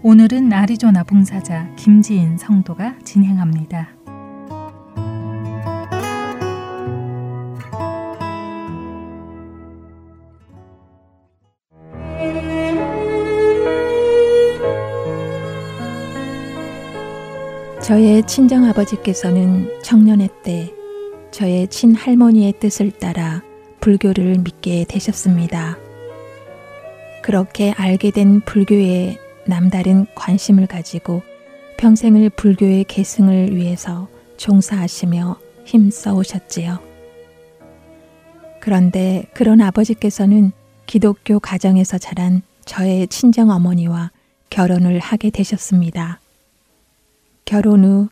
오늘은 아리조나 봉사자 김지인 성도가 진행합니다. 저의 친정아버지께서는 청년의 때 저의 친할머니의 뜻을 따라 불교를 믿게 되셨습니다. 그렇게 알게 된 불교에 남다른 관심을 가지고 평생을 불교의 계승을 위해서 종사하시며 힘써 오셨지요. 그런데 그런 아버지께서는 기독교 가정에서 자란 저의 친정 어머니와 결혼을 하게 되셨습니다. 결혼 후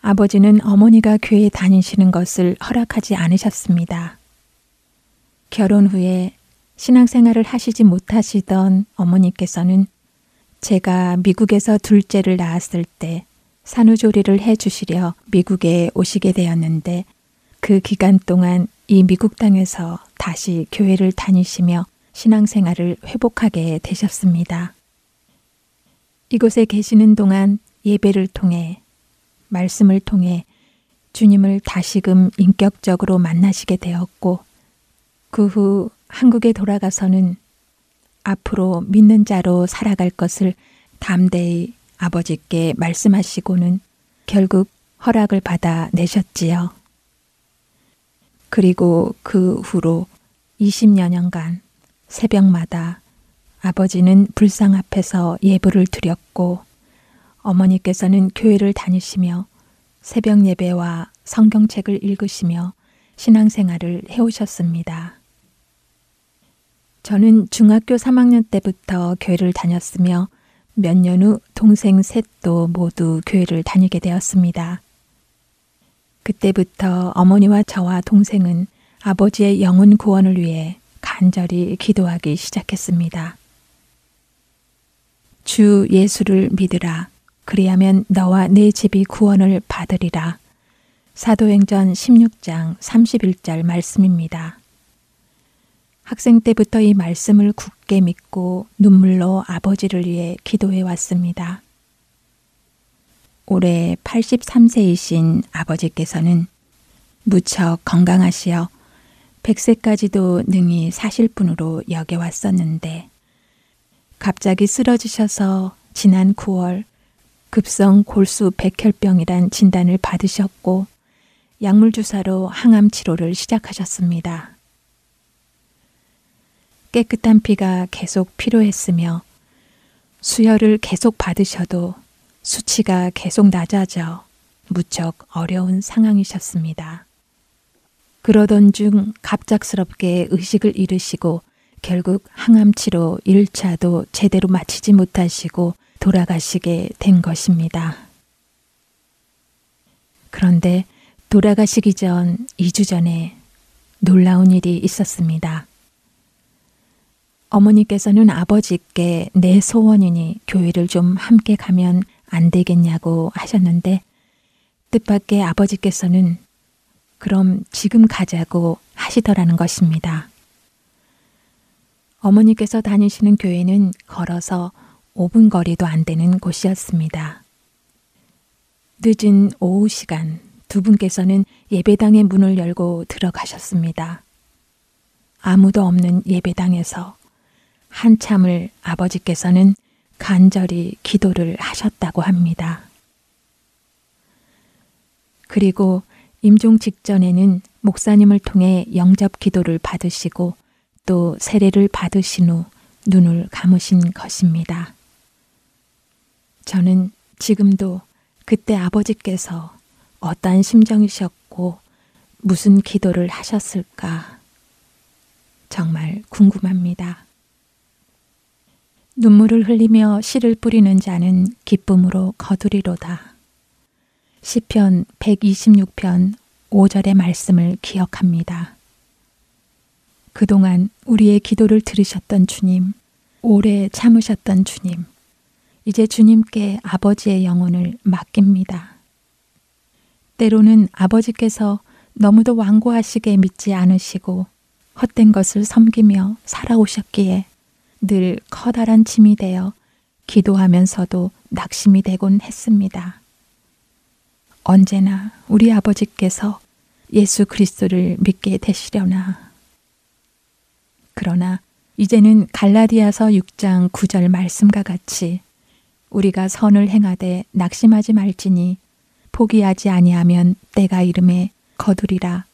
아버지는 어머니가 교회 다니시는 것을 허락하지 않으셨습니다. 결혼 후에 신앙생활을 하시지 못하시던 어머니께서는 제가 미국에서 둘째를 낳았을 때 산후조리를 해 주시려 미국에 오시게 되었는데 그 기간 동안 이 미국 땅에서 다시 교회를 다니시며 신앙생활을 회복하게 되셨습니다. 이곳에 계시는 동안 예배를 통해 말씀을 통해 주님을 다시금 인격적으로 만나시게 되었고 그 후 한국에 돌아가서는 앞으로 믿는 자로 살아갈 것을 담대히 아버지께 말씀하시고는 결국 허락을 받아 내셨지요. 그리고 그 후로 20여 년간 새벽마다 아버지는 불상 앞에서 예불을 드렸고 어머니께서는 교회를 다니시며 새벽 예배와 성경책을 읽으시며 신앙생활을 해오셨습니다. 저는 중학교 3학년 때부터 교회를 다녔으며 몇 년 후 동생 셋도 모두 교회를 다니게 되었습니다. 그때부터 어머니와 저와 동생은 아버지의 영혼 구원을 위해 간절히 기도하기 시작했습니다. 주 예수를 믿으라. 그리하면 너와 내 집이 구원을 받으리라. 사도행전 16장 31절 말씀입니다. 학생 때부터 이 말씀을 굳게 믿고 눈물로 아버지를 위해 기도해 왔습니다. 올해 83세이신 아버지께서는 무척 건강하시어 100세까지도 능히 사실 분으로 여겨왔었는데 갑자기 쓰러지셔서 지난 9월 급성 골수 백혈병이란 진단을 받으셨고 약물 주사로 항암 치료를 시작하셨습니다. 깨끗한 피가 계속 필요했으며 수혈을 계속 받으셔도 수치가 계속 낮아져 무척 어려운 상황이셨습니다. 그러던 중 갑작스럽게 의식을 잃으시고 결국 항암치료 1차도 제대로 마치지 못하시고 돌아가시게 된 것입니다. 그런데 돌아가시기 전 2주 전에 놀라운 일이 있었습니다. 어머니께서는 아버지께 내 소원이니 교회를 좀 함께 가면 안 되겠냐고 하셨는데 뜻밖의 아버지께서는 그럼 지금 가자고 하시더라는 것입니다. 어머니께서 다니시는 교회는 걸어서 5분 거리도 안 되는 곳이었습니다. 늦은 오후 시간 두 분께서는 예배당의 문을 열고 들어가셨습니다. 아무도 없는 예배당에서 한참을 아버지께서는 간절히 기도를 하셨다고 합니다. 그리고 임종 직전에는 목사님을 통해 영접 기도를 받으시고 또 세례를 받으신 후 눈을 감으신 것입니다. 저는 지금도 그때 아버지께서 어떠한 심정이셨고 무슨 기도를 하셨을까 정말 궁금합니다. 눈물을 흘리며 씨를 뿌리는 자는 기쁨으로 거두리로다. 시편 126편 5절의 말씀을 기억합니다. 그동안 우리의 기도를 들으셨던 주님, 오래 참으셨던 주님, 이제 주님께 아버지의 영혼을 맡깁니다. 때로는 아버지께서 너무도 완고하시게 믿지 않으시고 헛된 것을 섬기며 살아오셨기에 늘 커다란 짐이 되어 기도하면서도 낙심이 되곤 했습니다. 언제나 우리 아버지께서 예수 그리스도를 믿게 되시려나. 그러나 이제는 갈라디아서 6장 9절 말씀과 같이 우리가 선을 행하되 낙심하지 말지니 포기하지 아니하면 때가 이름에 거두리라.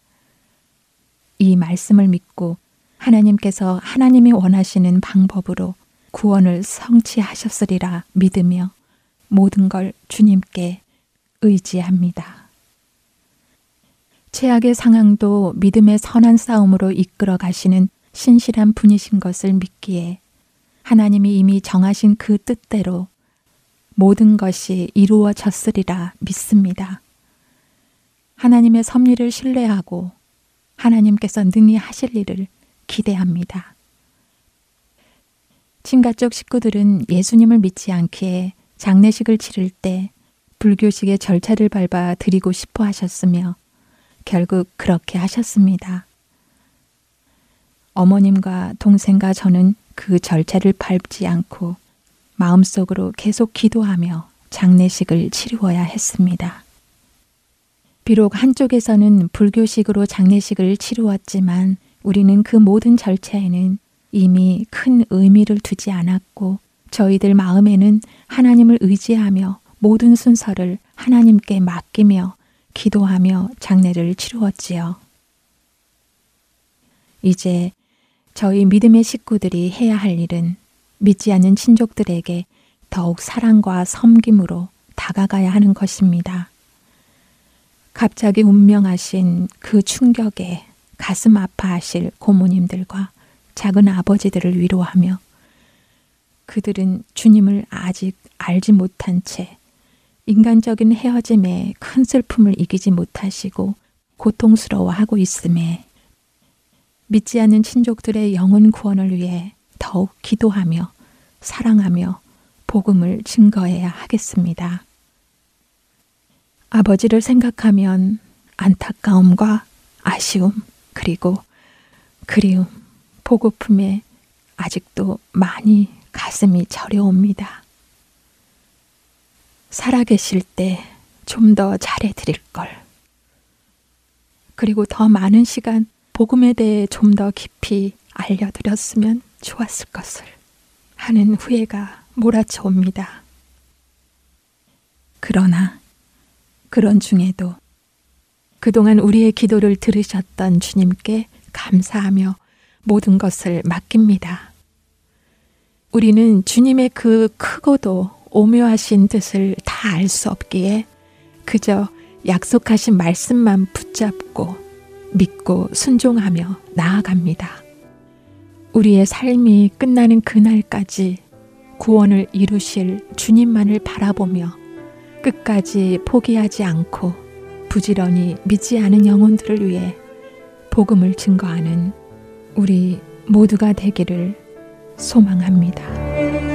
이 말씀을 믿고 하나님께서 하나님이 원하시는 방법으로 구원을 성취하셨으리라 믿으며 모든 걸 주님께 의지합니다. 최악의 상황도 믿음의 선한 싸움으로 이끌어 가시는 신실한 분이신 것을 믿기에 하나님이 이미 정하신 그 뜻대로 모든 것이 이루어졌으리라 믿습니다. 하나님의 섭리를 신뢰하고 하나님께서 능히 하실 일을 기대합니다. 친가 쪽 식구들은 예수님을 믿지 않기에 장례식을 치를 때 불교식의 절차를 밟아 드리고 싶어 하셨으며 결국 그렇게 하셨습니다. 어머님과 동생과 저는 그 절차를 밟지 않고 마음속으로 계속 기도하며 장례식을 치루어야 했습니다. 비록 한쪽에서는 불교식으로 장례식을 치루었지만 우리는 그 모든 절차에는 이미 큰 의미를 두지 않았고 저희들 마음에는 하나님을 의지하며 모든 순서를 하나님께 맡기며 기도하며 장례를 치루었지요. 이제 저희 믿음의 식구들이 해야 할 일은 믿지 않는 친족들에게 더욱 사랑과 섬김으로 다가가야 하는 것입니다. 갑자기 운명하신 그 충격에 가슴 아파하실 고모님들과 작은 아버지들을 위로하며 그들은 주님을 아직 알지 못한 채 인간적인 헤어짐에 큰 슬픔을 이기지 못하시고 고통스러워하고 있음에 믿지 않는 친족들의 영혼 구원을 위해 더욱 기도하며 사랑하며 복음을 증거해야 하겠습니다. 아버지를 생각하면 안타까움과 아쉬움, 그리고 그리움, 보고픔에 아직도 많이 가슴이 저려옵니다. 살아계실 때 좀 더 잘해드릴 걸. 그리고 더 많은 시간 복음에 대해 좀 더 깊이 알려드렸으면 좋았을 것을 하는 후회가 몰아쳐 옵니다. 그러나 그런 중에도 그동안 우리의 기도를 들으셨던 주님께 감사하며 모든 것을 맡깁니다. 우리는 주님의 그 크고도 오묘하신 뜻을 다 알 수 없기에 그저 약속하신 말씀만 붙잡고 믿고 순종하며 나아갑니다. 우리의 삶이 끝나는 그날까지 구원을 이루실 주님만을 바라보며 끝까지 포기하지 않고 부지런히 믿지 않은 영혼들을 위해 복음을 증거하는 우리 모두가 되기를 소망합니다.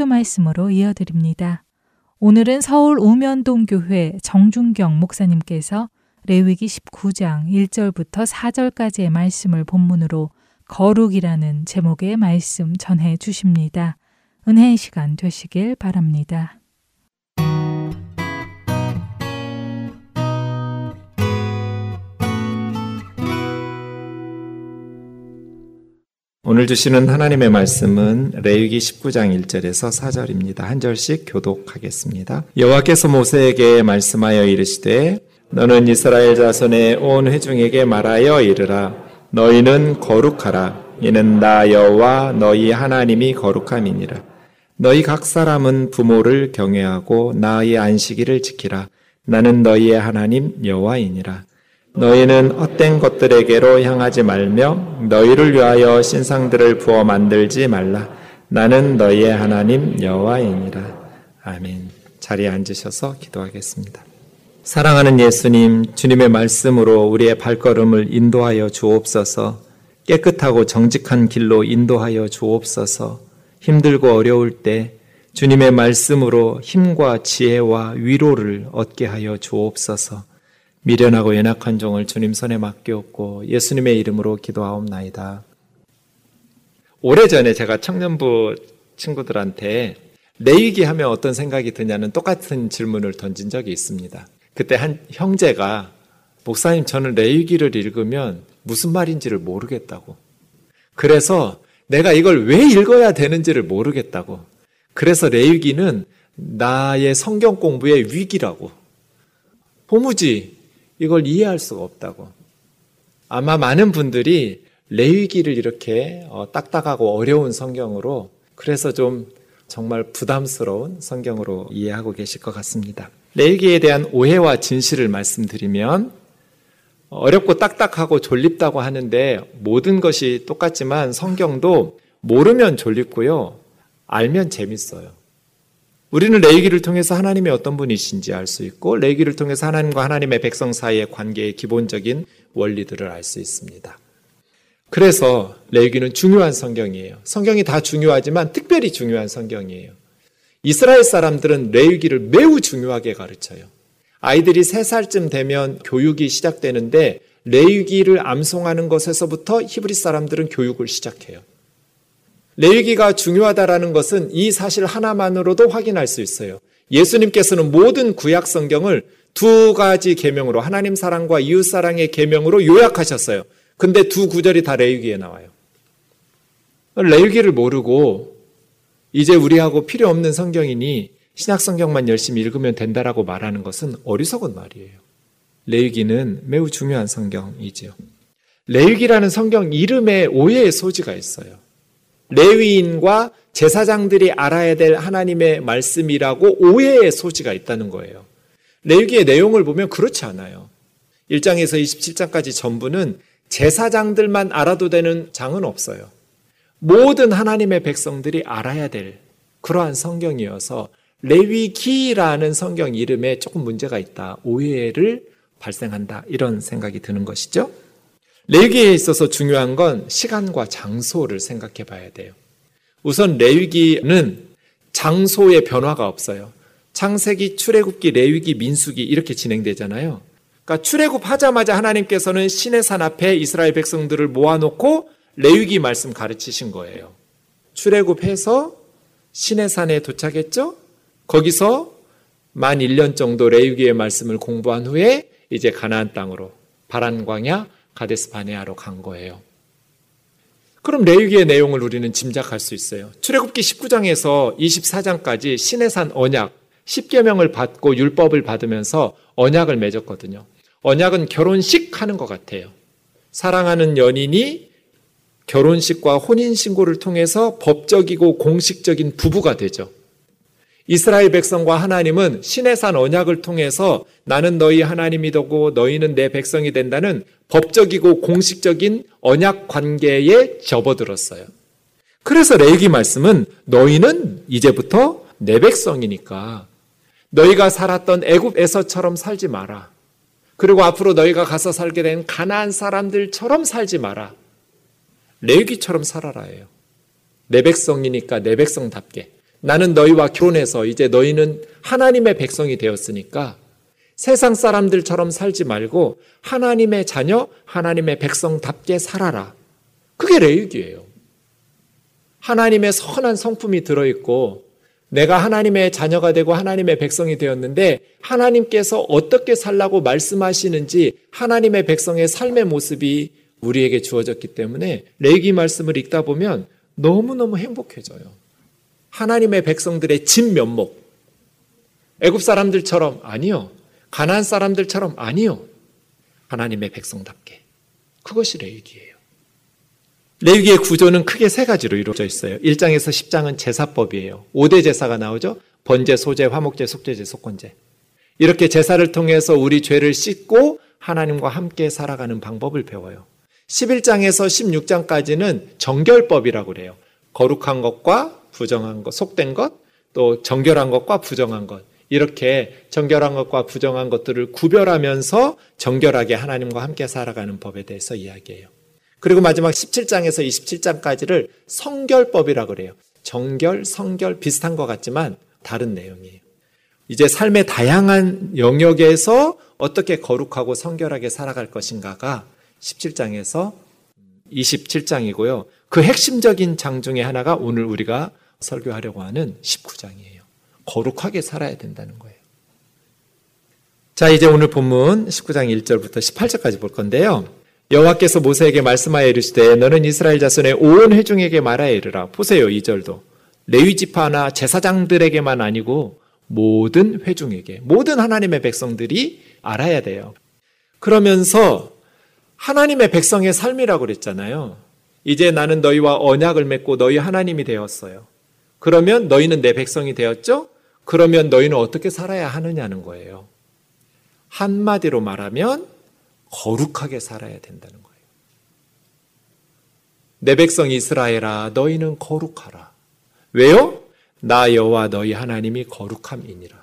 설교 말씀으로 이어드립니다. 오늘은 서울 우면동 교회 정준경 목사님께서 레위기 19장 1절부터 4절까지의 말씀을 본문으로 거룩이라는 제목의 말씀 전해 주십니다. 은혜의 시간 되시길 바랍니다. 오늘 주시는 하나님의 말씀은 레위기 19장 1절에서 4절입니다. 한 절씩 교독하겠습니다. 여호와께서 모세에게 말씀하여 이르시되 너는 이스라엘 자손의 온 회중에게 말하여 이르라. 너희는 거룩하라. 이는 나 여호와 너희 하나님이 거룩함이니라. 너희 각 사람은 부모를 경외하고 나의 안식일을 지키라. 나는 너희의 하나님 여호와이니라 너희는 헛된 것들에게로 향하지 말며 너희를 위하여 신상들을 부어 만들지 말라. 나는 너희의 하나님 여호와이니라. 아멘. 자리에 앉으셔서 기도하겠습니다. 사랑하는 예수님, 주님의 말씀으로 우리의 발걸음을 인도하여 주옵소서. 깨끗하고 정직한 길로 인도하여 주옵소서. 힘들고 어려울 때 주님의 말씀으로 힘과 지혜와 위로를 얻게 하여 주옵소서. 미련하고 연약한 종을 주님 손에 맡기옵고 예수님의 이름으로 기도하옵나이다. 오래전에 제가 청년부 친구들한테 레위기 하면 어떤 생각이 드냐는 똑같은 질문을 던진 적이 있습니다. 그때 한 형제가 목사님 저는 레위기를 읽으면 무슨 말인지를 모르겠다고. 그래서 내가 이걸 왜 읽어야 되는지를 모르겠다고. 그래서 레위기는 나의 성경 공부의 위기라고. 도무지 이걸 이해할 수가 없다고. 아마 많은 분들이 레위기를 이렇게 어, 딱딱하고 어려운 성경으로 그래서 좀 정말 부담스러운 성경으로 이해하고 계실 것 같습니다. 레위기에 대한 오해와 진실을 말씀드리면 어렵고 딱딱하고 졸립다고 하는데 모든 것이 똑같지만 성경도 모르면 졸립고요. 알면 재밌어요. 우리는 레이기를 통해서 하나님이 어떤 분이신지 알 수 있고 레이기를 통해서 하나님과 하나님의 백성 사이의 관계의 기본적인 원리들을 알 수 있습니다. 그래서 레이기는 중요한 성경이에요. 성경이 다 중요하지만 특별히 중요한 성경이에요. 이스라엘 사람들은 레이기를 매우 중요하게 가르쳐요. 아이들이 3살쯤 되면 교육이 시작되는데 레위기를 암송하는 것에서부터 히브리 사람들은 교육을 시작해요. 레위기가 중요하다라는 것은 이 사실 하나만으로도 확인할 수 있어요. 예수님께서는 모든 구약 성경을 두 가지 계명으로 하나님 사랑과 이웃 사랑의 계명으로 요약하셨어요. 근데 두 구절이 다 레위기에 나와요. 레위기를 모르고 이제 우리하고 필요 없는 성경이니 신약 성경만 열심히 읽으면 된다라고 말하는 것은 어리석은 말이에요. 레위기는 매우 중요한 성경이지요. 레위기라는 성경 이름에 오해의 소지가 있어요. 레위인과 제사장들이 알아야 될 하나님의 말씀이라고 오해의 소지가 있다는 거예요. 레위기의 내용을 보면 그렇지 않아요. 1장에서 27장까지 전부는 제사장들만 알아도 되는 장은 없어요. 모든 하나님의 백성들이 알아야 될 그러한 성경이어서 레위기라는 성경 이름에 조금 문제가 있다. 오해를 발생한다. 이런 생각이 드는 것이죠. 레위기에 있어서 중요한 건 시간과 장소를 생각해 봐야 돼요. 우선 레위기는 장소의 변화가 없어요. 창세기, 출애굽기, 레위기, 민수기 이렇게 진행되잖아요. 그러니까 출애굽하자마자 하나님께서는 신의 산 앞에 이스라엘 백성들을 모아놓고 레위기 말씀 가르치신 거예요. 출애굽해서 신의 산에 도착했죠? 거기서 만 1년 정도 레위기의 말씀을 공부한 후에 이제 가나안 땅으로 바란 광야 가데스 바네아로 간 거예요. 그럼 레위기의 내용을 우리는 짐작할 수 있어요. 출애굽기 19장에서 24장까지 신의 산 언약 10계명을 받고 율법을 받으면서 언약을 맺었거든요. 언약은 결혼식 하는 것 같아요. 사랑하는 연인이 결혼식과 혼인 신고를 통해서 법적이고 공식적인 부부가 되죠. 이스라엘 백성과 하나님은 신의 산 언약을 통해서 나는 너희 하나님이 되고 너희는 내 백성이 된다는 법적이고 공식적인 언약 관계에 접어들었어요. 그래서 레기 말씀은 너희는 이제부터 내 백성이니까 너희가 살았던 애굽에서처럼 살지 마라. 그리고 앞으로 너희가 가서 살게 된 가나안 사람들처럼 살지 마라. 레기처럼 살아라예요. 내 백성이니까 내 백성답게. 나는 너희와 결혼해서 이제 너희는 하나님의 백성이 되었으니까 세상 사람들처럼 살지 말고 하나님의 자녀, 하나님의 백성답게 살아라. 그게 레위기예요. 하나님의 선한 성품이 들어있고 내가 하나님의 자녀가 되고 하나님의 백성이 되었는데 하나님께서 어떻게 살라고 말씀하시는지 하나님의 백성의 삶의 모습이 우리에게 주어졌기 때문에 레기 말씀을 읽다 보면 너무너무 행복해져요. 하나님의 백성들의 진면목. 애굽 사람들처럼 아니요. 가나안 사람들처럼 아니요. 하나님의 백성답게. 그것이 레위기예요. 레위기의 구조는 크게 세 가지로 이루어져 있어요. 1장에서 10장은 제사법이에요. 5대 제사가 나오죠. 번제, 소제, 화목제, 속죄제, 속건제. 이렇게 제사를 통해서 우리 죄를 씻고 하나님과 함께 살아가는 방법을 배워요. 11장에서 16장까지는 정결법이라고 그래요. 거룩한 것과 부정한 것, 속된 것, 또 정결한 것과 부정한 것. 이렇게 정결한 것과 부정한 것들을 구별하면서 정결하게 하나님과 함께 살아가는 법에 대해서 이야기해요. 그리고 마지막 17장에서 27장까지를 성결법이라고 그래요. 정결, 성결 비슷한 것 같지만 다른 내용이에요. 이제 삶의 다양한 영역에서 어떻게 거룩하고 성결하게 살아갈 것인가가 17장에서 27장이고요. 그 핵심적인 장 중에 하나가 오늘 우리가 설교하려고 하는 19장이에요. 거룩하게 살아야 된다는 거예요. 자, 이제 오늘 본문 19장 1절부터 18절까지 볼 건데요. 여호와께서 모세에게 말씀하여 이르시되 너는 이스라엘 자손의 온 회중에게 말하여 이르라. 보세요, 2절도. 레위 지파나 제사장들에게만 아니고 모든 회중에게, 모든 하나님의 백성들이 알아야 돼요. 그러면서 하나님의 백성의 삶이라고 그랬잖아요. 이제 나는 너희와 언약을 맺고 너희 하나님이 되었어요. 그러면 너희는 내 백성이 되었죠? 그러면 너희는 어떻게 살아야 하느냐는 거예요. 한마디로 말하면 거룩하게 살아야 된다는 거예요. 내 백성 이스라엘아 너희는 거룩하라. 왜요? 나 여호와 너희 하나님이 거룩함이니라.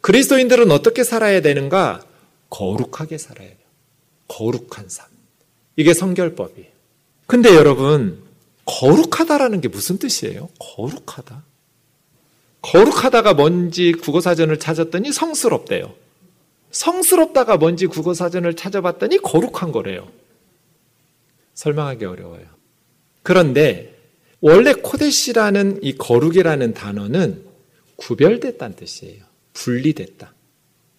그리스도인들은 어떻게 살아야 되는가? 거룩하게 살아야 돼요. 거룩한 삶. 이게 성결법이에요. 근데 여러분, 거룩하다라는 게 무슨 뜻이에요? 거룩하다. 거룩하다가 뭔지 국어사전을 찾았더니 성스럽대요. 성스럽다가 뭔지 국어사전을 찾아봤더니 거룩한 거래요. 설명하기 어려워요. 그런데 원래 코데시라는 이 거룩이라는 단어는 구별됐다는 뜻이에요. 분리됐다.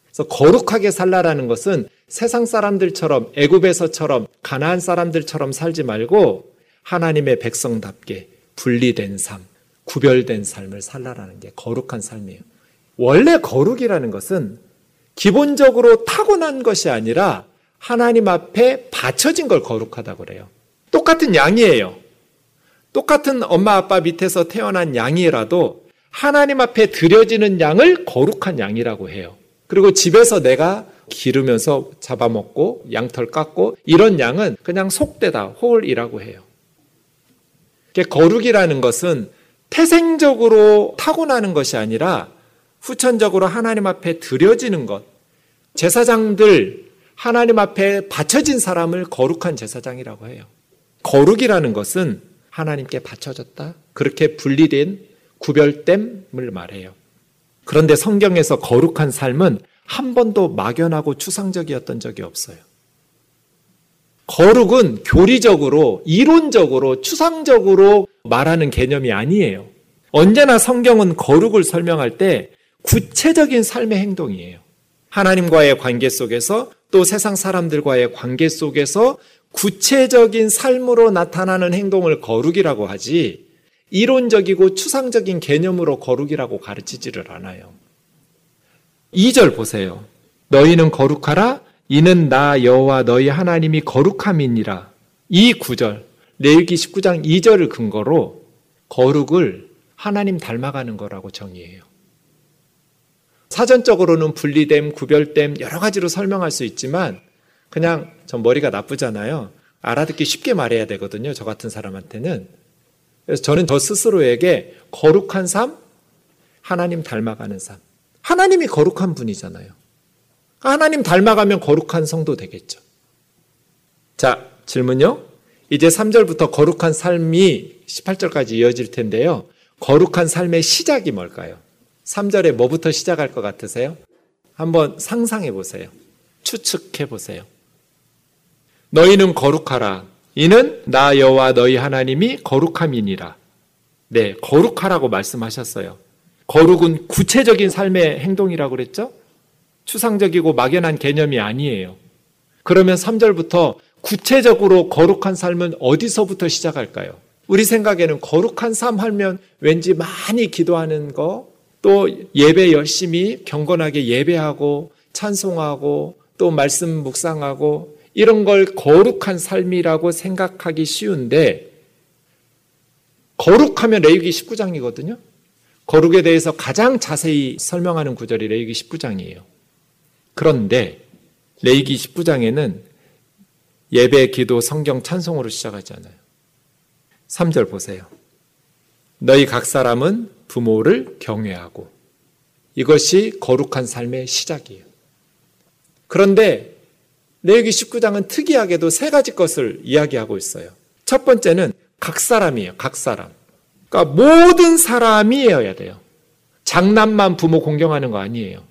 그래서 거룩하게 살라라는 것은 세상 사람들처럼 애굽에서처럼 가나안 사람들처럼 살지 말고 하나님의 백성답게 분리된 삶, 구별된 삶을 살라라는 게 거룩한 삶이에요. 원래 거룩이라는 것은 기본적으로 타고난 것이 아니라 하나님 앞에 바쳐진 걸 거룩하다고 그래요. 똑같은 양이에요. 똑같은 엄마 아빠 밑에서 태어난 양이라도 하나님 앞에 드려지는 양을 거룩한 양이라고 해요. 그리고 집에서 내가 기르면서 잡아먹고 양털 깎고 이런 양은 그냥 속되다, 홀이라고 해요. 거룩이라는 것은 태생적으로 타고나는 것이 아니라 후천적으로 하나님 앞에 드려지는 것. 제사장들 하나님 앞에 바쳐진 사람을 거룩한 제사장이라고 해요. 거룩이라는 것은 하나님께 바쳐졌다. 그렇게 분리된 구별됨을 말해요. 그런데 성경에서 거룩한 삶은 한 번도 막연하고 추상적이었던 적이 없어요. 거룩은 교리적으로, 이론적으로, 추상적으로 말하는 개념이 아니에요. 언제나 성경은 거룩을 설명할 때 구체적인 삶의 행동이에요. 하나님과의 관계 속에서 또 세상 사람들과의 관계 속에서 구체적인 삶으로 나타나는 행동을 거룩이라고 하지 이론적이고 추상적인 개념으로 거룩이라고 가르치지를 않아요. 2절 보세요. 너희는 거룩하라 이는 나 여호와 너희 하나님이 거룩함이니라. 이 구절 레위기 19장 2절을 근거로 거룩을 하나님 닮아가는 거라고 정의해요. 사전적으로는 분리됨, 구별됨 여러 가지로 설명할 수 있지만 그냥 전 머리가 나쁘잖아요. 알아듣기 쉽게 말해야 되거든요. 저 같은 사람한테는. 그래서 저는 저 스스로에게 거룩한 삶, 하나님 닮아가는 삶. 하나님이 거룩한 분이잖아요. 하나님 닮아가면 거룩한 성도 되겠죠. 자, 질문요. 이제 3절부터 거룩한 삶이 18절까지 이어질 텐데요. 거룩한 삶의 시작이 뭘까요? 3절에 뭐부터 시작할 것 같으세요? 한번 상상해 보세요. 추측해 보세요. 너희는 거룩하라. 이는 나 여호와 너희 하나님이 거룩함이니라. 네, 거룩하라고 말씀하셨어요. 거룩은 구체적인 삶의 행동이라고 그랬죠? 추상적이고 막연한 개념이 아니에요. 그러면 3절부터 구체적으로 거룩한 삶은 어디서부터 시작할까요? 우리 생각에는 거룩한 삶 하면 왠지 많이 기도하는 거, 또 예배 열심히 경건하게 예배하고 찬송하고 또 말씀 묵상하고 이런 걸 거룩한 삶이라고 생각하기 쉬운데 거룩하면 레위기 19장이거든요. 거룩에 대해서 가장 자세히 설명하는 구절이 레위기 19장이에요. 그런데 레위기 19장에는 예배, 기도, 성경, 찬송으로 시작하지 않아요. 3절 보세요. 너희 각 사람은 부모를 경외하고 이것이 거룩한 삶의 시작이에요. 그런데 레위기 19장은 특이하게도 세 가지 것을 이야기하고 있어요. 첫 번째는 각 사람이에요. 각 사람. 그러니까 모든 사람이어야 돼요. 장남만 부모 공경하는 거 아니에요.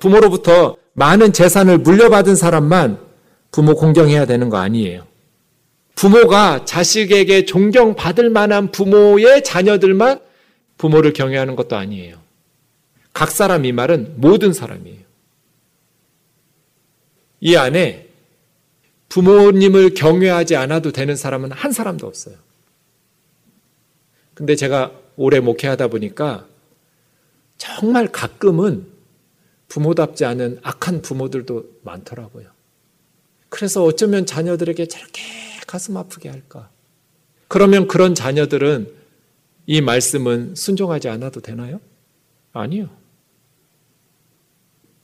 부모로부터 많은 재산을 물려받은 사람만 부모 공경해야 되는 거 아니에요. 부모가 자식에게 존경받을 만한 부모의 자녀들만 부모를 경외하는 것도 아니에요. 각 사람 이 말은 모든 사람이에요. 이 안에 부모님을 경외하지 않아도 되는 사람은 한 사람도 없어요. 근데 제가 오래 목회하다 보니까 정말 가끔은 부모답지 않은 악한 부모들도 많더라고요. 그래서 어쩌면 자녀들에게 저렇게 가슴 아프게 할까? 그러면 그런 자녀들은 이 말씀은 순종하지 않아도 되나요? 아니요.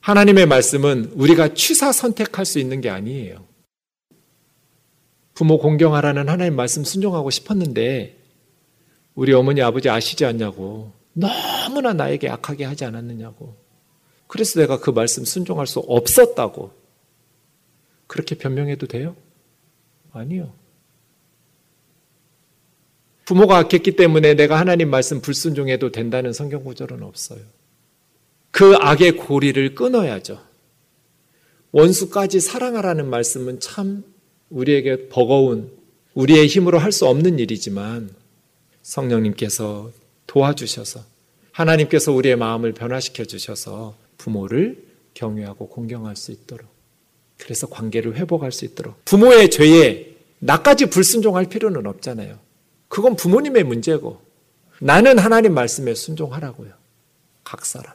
하나님의 말씀은 우리가 취사 선택할 수 있는 게 아니에요. 부모 공경하라는 하나님 말씀 순종하고 싶었는데 우리 어머니 아버지 아시지 않냐고 너무나 나에게 악하게 하지 않았느냐고 그래서 내가 그 말씀 순종할 수 없었다고 그렇게 변명해도 돼요? 아니요. 부모가 악했기 때문에 내가 하나님 말씀 불순종해도 된다는 성경 구절은 없어요. 그 악의 고리를 끊어야죠. 원수까지 사랑하라는 말씀은 참 우리에게 버거운 우리의 힘으로 할 수 없는 일이지만 성령님께서 도와주셔서 하나님께서 우리의 마음을 변화시켜 주셔서 부모를 경외하고 공경할 수 있도록 그래서 관계를 회복할 수 있도록 부모의 죄에 나까지 불순종할 필요는 없잖아요. 그건 부모님의 문제고 나는 하나님 말씀에 순종하라고요. 각 사람.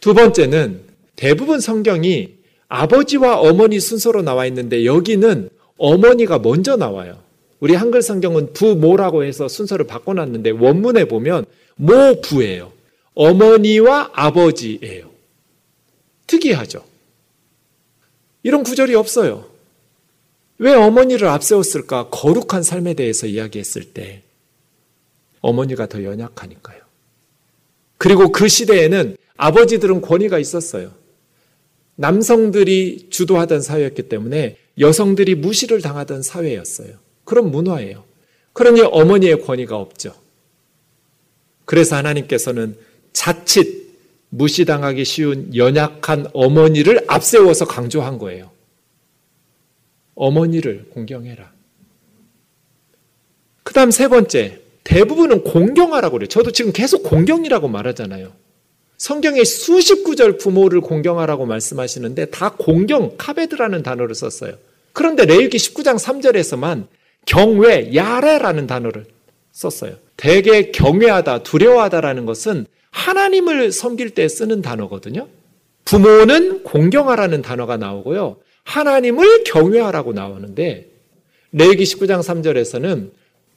두 번째는 대부분 성경이 아버지와 어머니 순서로 나와 있는데 여기는 어머니가 먼저 나와요. 우리 한글 성경은 부모라고 해서 순서를 바꿔놨는데 원문에 보면 모부예요. 어머니와 아버지예요. 특이하죠. 이런 구절이 없어요. 왜 어머니를 앞세웠을까? 거룩한 삶에 대해서 이야기했을 때 어머니가 더 연약하니까요. 그리고 그 시대에는 아버지들은 권위가 있었어요. 남성들이 주도하던 사회였기 때문에 여성들이 무시를 당하던 사회였어요. 그런 문화예요. 그러니 어머니의 권위가 없죠. 그래서 하나님께서는 자칫 무시당하기 쉬운 연약한 어머니를 앞세워서 강조한 거예요. 어머니를 공경해라. 그 다음 세 번째, 대부분은 공경하라고 그래요. 저도 지금 계속 공경이라고 말하잖아요. 성경에 수십 구절 부모를 공경하라고 말씀하시는데 다 공경, 카베드라는 단어를 썼어요. 그런데 레위기 19장 3절에서만 경외, 야레라는 단어를 썼어요. 대개 경외하다, 두려워하다라는 것은 하나님을 섬길 때 쓰는 단어거든요. 부모는 공경하라는 단어가 나오고요. 하나님을 경외하라고 나오는데 레위기 19장 3절에서는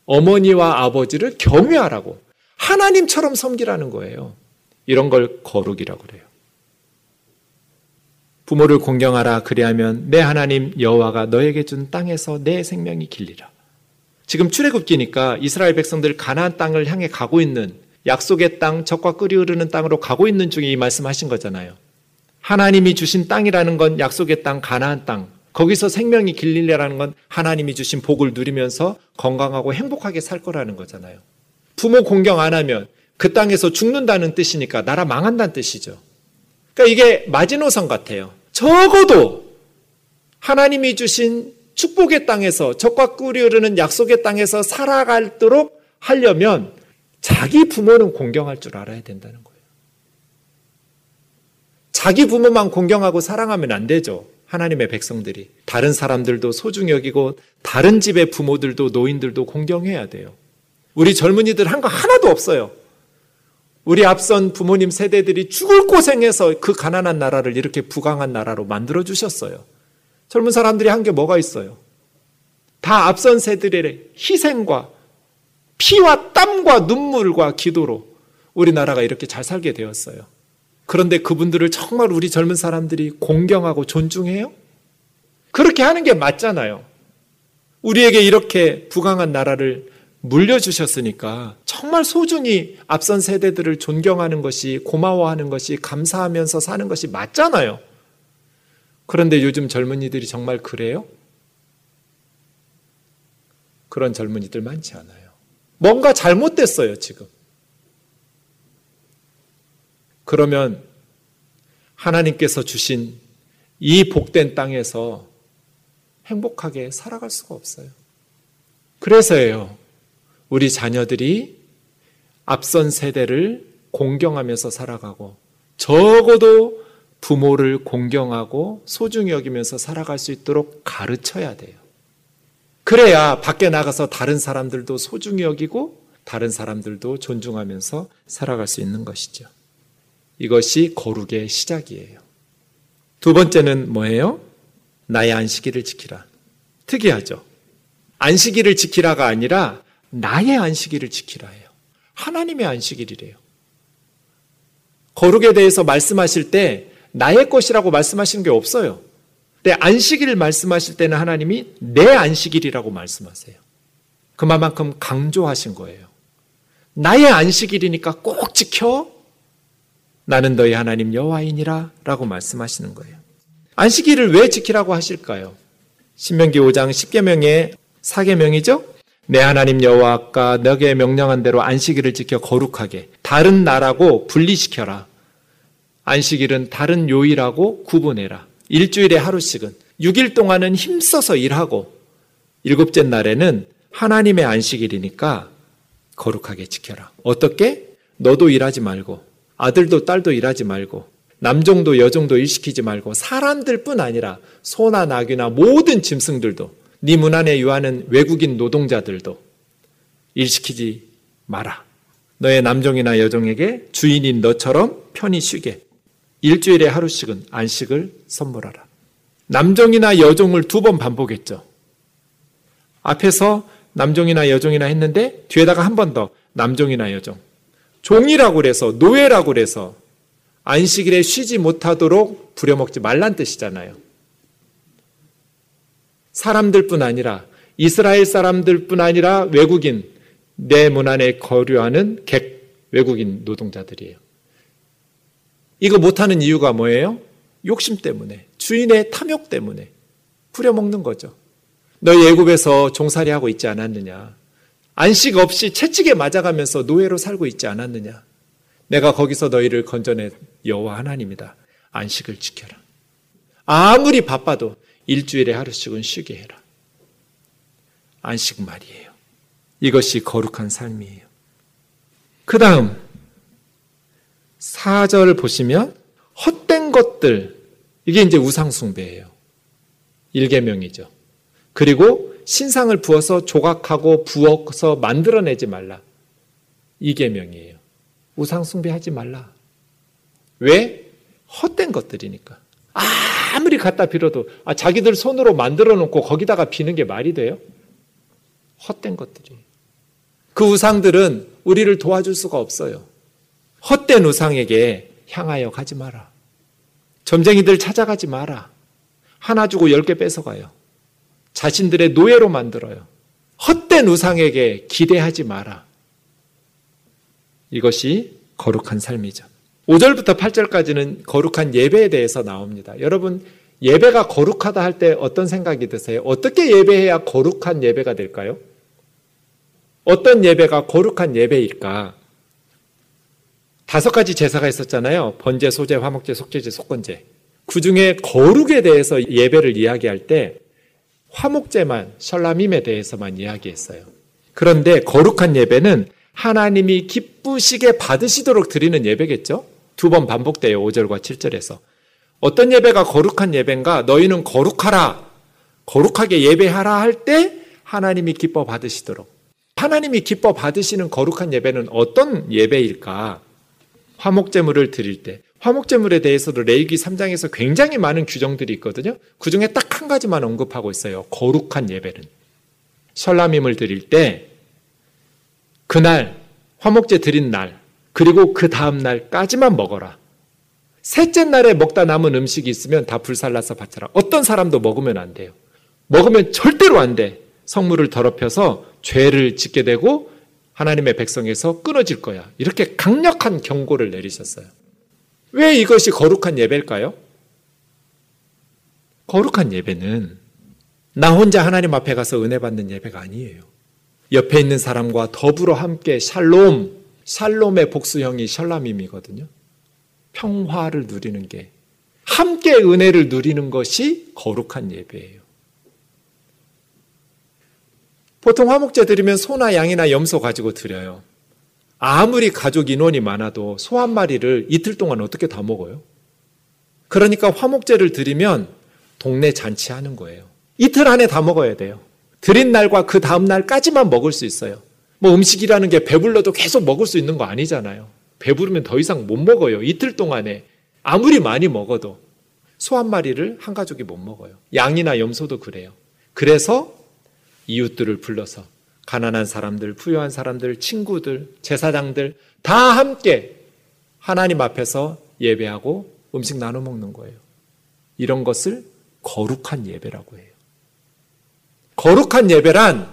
어머니와 아버지를 경외하라고 하나님처럼 섬기라는 거예요. 이런 걸 거룩이라고 그래요. 부모를 공경하라 그리하면 내 하나님 여호와가 너에게 준 땅에서 내 생명이 길리라. 지금 출애굽기니까 이스라엘 백성들 가나안 땅을 향해 가고 있는 약속의 땅, 적과 끓이 흐르는 땅으로 가고 있는 중에 이 말씀하신 거잖아요. 하나님이 주신 땅이라는 건 약속의 땅, 가나안 땅. 거기서 생명이 길릴래라는 건 하나님이 주신 복을 누리면서 건강하고 행복하게 살 거라는 거잖아요. 부모 공경 안 하면 그 땅에서 죽는다는 뜻이니까 나라 망한다는 뜻이죠. 그러니까 이게 마지노선 같아요. 적어도 하나님이 주신 축복의 땅에서 적과 꿀이 흐르는 약속의 땅에서 살아갈도록 하려면 자기 부모는 공경할 줄 알아야 된다는 거예요. 자기 부모만 공경하고 사랑하면 안 되죠. 하나님의 백성들이. 다른 사람들도 소중히 여기고 다른 집의 부모들도 노인들도 공경해야 돼요. 우리 젊은이들 한 거 하나도 없어요. 우리 앞선 부모님 세대들이 죽을 고생해서 그 가난한 나라를 이렇게 부강한 나라로 만들어 주셨어요. 젊은 사람들이 한 게 뭐가 있어요? 다 앞선 세들의 희생과 피와 땀과 눈물과 기도로 우리나라가 이렇게 잘 살게 되었어요. 그런데 그분들을 정말 우리 젊은 사람들이 공경하고 존중해요? 그렇게 하는 게 맞잖아요. 우리에게 이렇게 부강한 나라를 물려주셨으니까 정말 소중히 앞선 세대들을 존경하는 것이 고마워하는 것이 감사하면서 사는 것이 맞잖아요. 그런데 요즘 젊은이들이 정말 그래요? 그런 젊은이들 많지 않아요. 뭔가 잘못됐어요, 지금. 그러면 하나님께서 주신 이 복된 땅에서 행복하게 살아갈 수가 없어요. 그래서예요. 우리 자녀들이 앞선 세대를 공경하면서 살아가고 적어도 부모를 공경하고 소중히 여기면서 살아갈 수 있도록 가르쳐야 돼요. 그래야 밖에 나가서 다른 사람들도 소중히 여기고 다른 사람들도 존중하면서 살아갈 수 있는 것이죠. 이것이 거룩의 시작이에요. 두 번째는 뭐예요? 나의 안식일을 지키라. 특이하죠? 안식일을 지키라가 아니라 나의 안식일을 지키라예요. 하나님의 안식일이래요. 거룩에 대해서 말씀하실 때 나의 것이라고 말씀하시는 게 없어요. 근데 안식일을 말씀하실 때는 하나님이 내 안식일이라고 말씀하세요. 그만큼 강조하신 거예요. 나의 안식일이니까 꼭 지켜. 나는 너희 하나님 여호와이니라 라고 말씀하시는 거예요. 안식일을 왜 지키라고 하실까요? 신명기 5장 10계명의 4계명이죠? 내 하나님 여호와가 너게 명령한 대로 안식일을 지켜 거룩하게 다른 나라고 분리시켜라. 안식일은 다른 요일하고 구분해라. 일주일에 하루씩은 6일 동안은 힘써서 일하고 일곱째 날에는 하나님의 안식일이니까 거룩하게 지켜라. 어떻게? 너도 일하지 말고 아들도 딸도 일하지 말고 남종도 여종도 일시키지 말고 사람들뿐 아니라 소나 나귀나 모든 짐승들도 네 문 안에 유하는 외국인 노동자들도 일시키지 마라. 너의 남종이나 여종에게 주인인 너처럼 편히 쉬게 일주일에 하루씩은 안식을 선물하라. 남종이나 여종을 두 번 반복했죠. 앞에서 남종이나 여종이나 했는데 뒤에다가 한 번 더 남종이나 여종. 종이라고 그래서 노예라고 그래서 안식일에 쉬지 못하도록 부려먹지 말란 뜻이잖아요. 사람들뿐 아니라 이스라엘 사람들뿐 아니라 외국인 내 문 안에 거류하는 객 외국인 노동자들이에요. 이거 못하는 이유가 뭐예요? 욕심 때문에 주인의 탐욕 때문에 부려먹는 거죠. 너희 애굽에서 종살이 하고 있지 않았느냐? 안식 없이 채찍에 맞아가면서 노예로 살고 있지 않았느냐? 내가 거기서 너희를 건져낸 여호와 하나님이다. 안식을 지켜라. 아무리 바빠도 일주일에 하루씩은 쉬게 해라. 안식 말이에요. 이것이 거룩한 삶이에요. 그 다음, 4절 보시면, 헛된 것들, 이게 이제 우상숭배예요. 일계명이죠. 그리고 신상을 부어서 조각하고 부어서 만들어내지 말라. 이계명이에요. 우상숭배하지 말라. 왜? 헛된 것들이니까. 아무리 갖다 빌어도 아, 자기들 손으로 만들어 놓고 거기다가 비는 게 말이 돼요? 헛된 것들이. 그 우상들은 우리를 도와줄 수가 없어요. 헛된 우상에게 향하여 가지 마라. 점쟁이들 찾아가지 마라. 하나 주고 열 개 뺏어가요. 자신들의 노예로 만들어요. 헛된 우상에게 기대하지 마라. 이것이 거룩한 삶이죠. 5절부터 8절까지는 거룩한 예배에 대해서 나옵니다. 여러분, 예배가 거룩하다 할 때 어떤 생각이 드세요? 어떻게 예배해야 거룩한 예배가 될까요? 어떤 예배가 거룩한 예배일까? 다섯 가지 제사가 있었잖아요. 번제, 소제, 화목제, 속죄제, 속건제. 그 중에 거룩에 대해서 예배를 이야기할 때 화목제만, 셜라밈에 대해서만 이야기했어요. 그런데 거룩한 예배는 하나님이 기쁘시게 받으시도록 드리는 예배겠죠? 두 번 반복돼요. 5절과 7절에서. 어떤 예배가 거룩한 예배인가? 너희는 거룩하라. 거룩하게 예배하라 할 때 하나님이 기뻐 받으시도록. 하나님이 기뻐 받으시는 거룩한 예배는 어떤 예배일까? 화목제물을 드릴 때. 화목제물에 대해서도 레이기 3장에서 굉장히 많은 규정들이 있거든요. 그 중에 딱 한 가지만 언급하고 있어요. 거룩한 예배는. 설라밈을 드릴 때 그날 화목제 드린 날 그리고 그 다음 날까지만 먹어라. 셋째 날에 먹다 남은 음식이 있으면 다 불살라서 바쳐라. 어떤 사람도 먹으면 안 돼요. 먹으면 절대로 안 돼. 성물을 더럽혀서 죄를 짓게 되고 하나님의 백성에서 끊어질 거야. 이렇게 강력한 경고를 내리셨어요. 왜 이것이 거룩한 예배일까요? 거룩한 예배는 나 혼자 하나님 앞에 가서 은혜 받는 예배가 아니에요. 옆에 있는 사람과 더불어 함께 샬롬, 샬롬의 복수형이 샬람임이거든요. 평화를 누리는 게 함께 은혜를 누리는 것이 거룩한 예배예요. 보통 화목제 드리면 소나 양이나 염소 가지고 드려요. 아무리 가족 인원이 많아도 소 한 마리를 이틀 동안 어떻게 다 먹어요? 그러니까 화목제를 드리면 동네 잔치하는 거예요. 이틀 안에 다 먹어야 돼요. 드린 날과 그 다음 날까지만 먹을 수 있어요. 뭐 음식이라는 게 배불러도 계속 먹을 수 있는 거 아니잖아요. 배부르면 더 이상 못 먹어요. 이틀 동안에 아무리 많이 먹어도 소 한 마리를 한 가족이 못 먹어요. 양이나 염소도 그래요. 그래서 이웃들을 불러서 가난한 사람들, 부유한 사람들, 친구들, 제사장들 다 함께 하나님 앞에서 예배하고 음식 나눠 먹는 거예요. 이런 것을 거룩한 예배라고 해요. 거룩한 예배란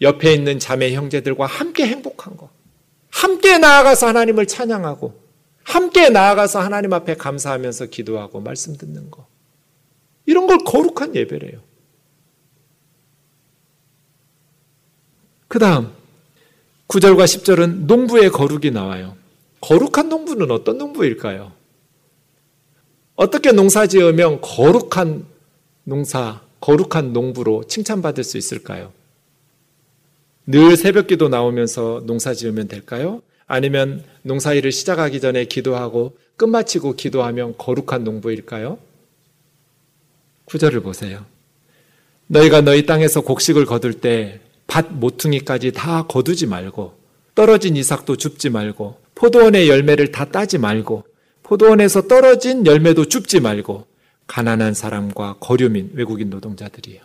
옆에 있는 자매 형제들과 함께 행복한 거. 함께 나아가서 하나님을 찬양하고 함께 나아가서 하나님 앞에 감사하면서 기도하고 말씀 듣는 거. 이런 걸 거룩한 예배래요. 그 다음, 9절과 10절은 농부의 거룩이 나와요. 거룩한 농부는 어떤 농부일까요? 어떻게 농사 지으면 거룩한 농사, 거룩한 농부로 칭찬받을 수 있을까요? 늘 새벽 기도 나오면서 농사 지으면 될까요? 아니면 농사 일을 시작하기 전에 기도하고 끝마치고 기도하면 거룩한 농부일까요? 구절을 보세요. 너희가 너희 땅에서 곡식을 거둘 때 밭 모퉁이까지 다 거두지 말고 떨어진 이삭도 줍지 말고 포도원의 열매를 다 따지 말고 포도원에서 떨어진 열매도 줍지 말고 가난한 사람과 거류민 외국인 노동자들이에요.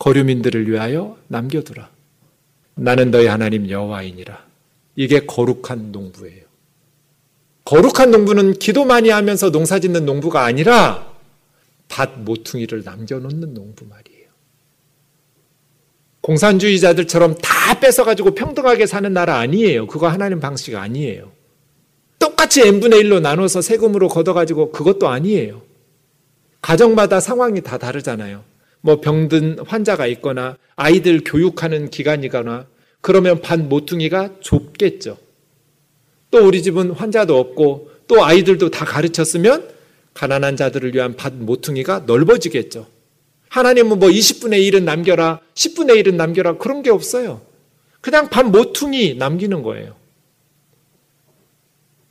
거류민들을 위하여 남겨두라. 나는 너희 하나님 여호와이니라. 이게 거룩한 농부예요. 거룩한 농부는 기도 많이 하면서 농사 짓는 농부가 아니라 밭 모퉁이를 남겨놓는 농부 말이에요. 공산주의자들처럼 다 뺏어가지고 평등하게 사는 나라 아니에요. 그거 하나님 방식 아니에요. 똑같이 n분의 1로 나눠서 세금으로 걷어가지고 그것도 아니에요. 가정마다 상황이 다 다르잖아요. 뭐 병든 환자가 있거나 아이들 교육하는 기간이거나 그러면 반 모퉁이가 좁겠죠. 또 우리 집은 환자도 없고 또 아이들도 다 가르쳤으면 가난한 자들을 위한 밭 모퉁이가 넓어지겠죠. 하나님은 뭐 20분의 1은 남겨라, 10분의 1은 남겨라, 그런 게 없어요. 그냥 반 모퉁이 남기는 거예요.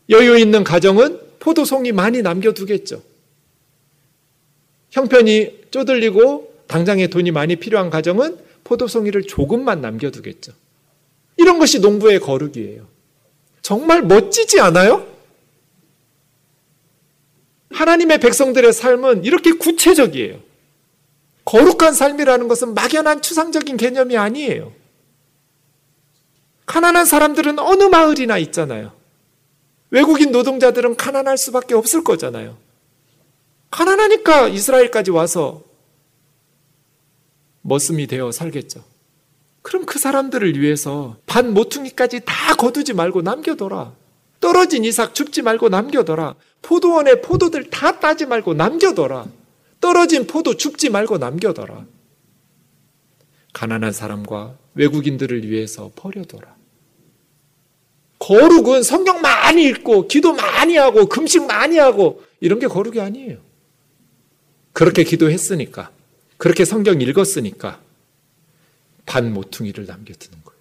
여유 있는 가정은 포도송이 많이 남겨두겠죠. 형편이 쪼들리고 당장에 돈이 많이 필요한 가정은 포도송이를 조금만 남겨두겠죠. 이런 것이 농부의 거룩이에요. 정말 멋지지 않아요? 하나님의 백성들의 삶은 이렇게 구체적이에요. 거룩한 삶이라는 것은 막연한 추상적인 개념이 아니에요. 가난한 사람들은 어느 마을이나 있잖아요. 외국인 노동자들은 가난할 수밖에 없을 거잖아요. 가난하니까 이스라엘까지 와서 머슴이 되어 살겠죠. 그럼 그 사람들을 위해서 반 모퉁이까지 다 거두지 말고 남겨둬라. 떨어진 이삭 줍지 말고 남겨둬라. 포도원에 포도들 다 따지 말고 남겨둬라. 떨어진 포도 줍지 말고 남겨둬라. 가난한 사람과 외국인들을 위해서 버려둬라. 거룩은 성경 많이 읽고 기도 많이 하고 금식 많이 하고 이런 게 거룩이 아니에요. 그렇게 기도했으니까 그렇게 성경 읽었으니까 반 모퉁이를 남겨두는 거예요.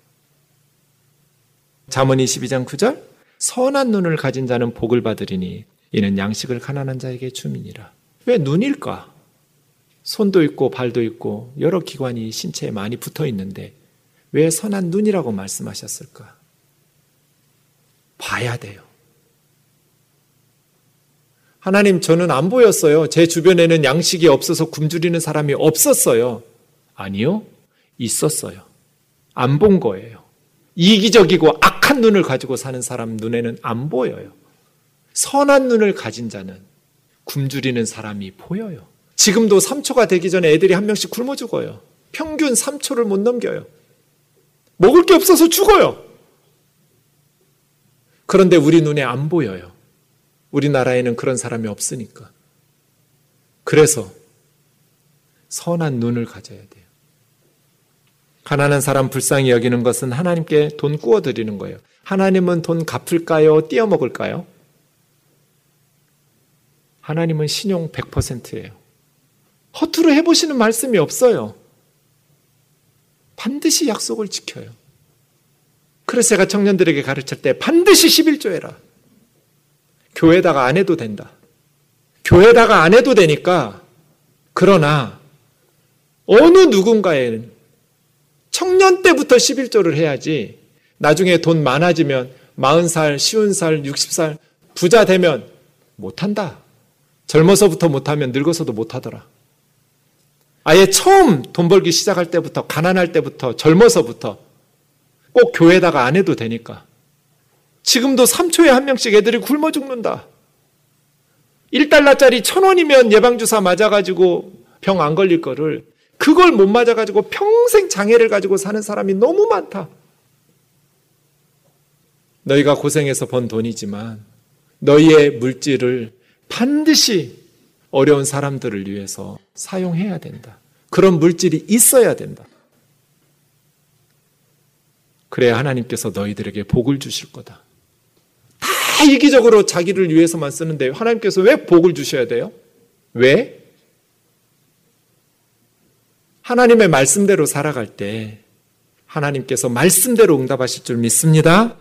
잠언 22장 9절 선한 눈을 가진 자는 복을 받으리니 이는 양식을 가난한 자에게 주민이라. 왜 눈일까? 손도 있고 발도 있고 여러 기관이 신체에 많이 붙어 있는데 왜 선한 눈이라고 말씀하셨을까? 봐야 돼요. 하나님, 저는 안 보였어요. 제 주변에는 양식이 없어서 굶주리는 사람이 없었어요. 아니요. 있었어요. 안 본 거예요. 이기적이고 악한 눈을 가지고 사는 사람 눈에는 안 보여요. 선한 눈을 가진 자는 굶주리는 사람이 보여요. 지금도 3초가 되기 전에 애들이 한 명씩 굶어 죽어요. 평균 3초를 못 넘겨요. 먹을 게 없어서 죽어요. 그런데 우리 눈에 안 보여요. 우리나라에는 그런 사람이 없으니까. 그래서 선한 눈을 가져야 돼요. 가난한 사람 불쌍히 여기는 것은 하나님께 돈 구워 드리는 거예요. 하나님은 돈 갚을까요? 띄어 먹을까요? 하나님은 신용 100%예요. 허투루 해보시는 말씀이 없어요. 반드시 약속을 지켜요. 그래서 제가 청년들에게 가르칠 때 반드시 11조 해라. 교회다가 안 해도 된다. 교회다가 안 해도 되니까 그러나 어느 누군가에는 청년 때부터 11조를 해야지 나중에 돈 많아지면 40살, 50살, 60살 부자 되면 못한다. 젊어서부터 못하면 늙어서도 못하더라. 아예 처음 돈 벌기 시작할 때부터, 가난할 때부터, 젊어서부터 꼭 교회다가 안 해도 되니까. 지금도 3초에 한 명씩 애들이 굶어 죽는다. 1달러짜리 천 원이면 예방주사 맞아가지고 병 안 걸릴 거를 그걸 못 맞아가지고 평생 장애를 가지고 사는 사람이 너무 많다. 너희가 고생해서 번 돈이지만 너희의 물질을 반드시 어려운 사람들을 위해서 사용해야 된다. 그런 물질이 있어야 된다. 그래야 하나님께서 너희들에게 복을 주실 거다. 다 이기적으로 자기를 위해서만 쓰는데 하나님께서 왜 복을 주셔야 돼요? 왜? 하나님의 말씀대로 살아갈 때 하나님께서 말씀대로 응답하실 줄 믿습니다.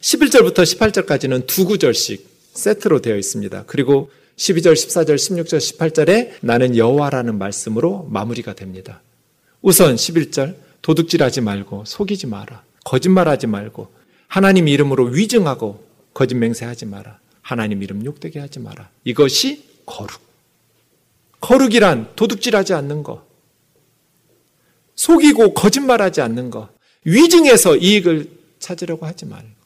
11절부터 18절까지는 두 구절씩 세트로 되어 있습니다. 그리고 12절, 14절, 16절, 18절에 나는 여호와라는 말씀으로 마무리가 됩니다. 우선 11절 도둑질하지 말고 속이지 마라. 거짓말하지 말고 하나님 이름으로 위증하고 거짓 맹세하지 마라. 하나님 이름 욕되게 하지 마라. 이것이 거룩. 거룩이란 도둑질하지 않는 거. 속이고 거짓말하지 않는 거. 위증해서 이익을 찾으려고 하지 말고.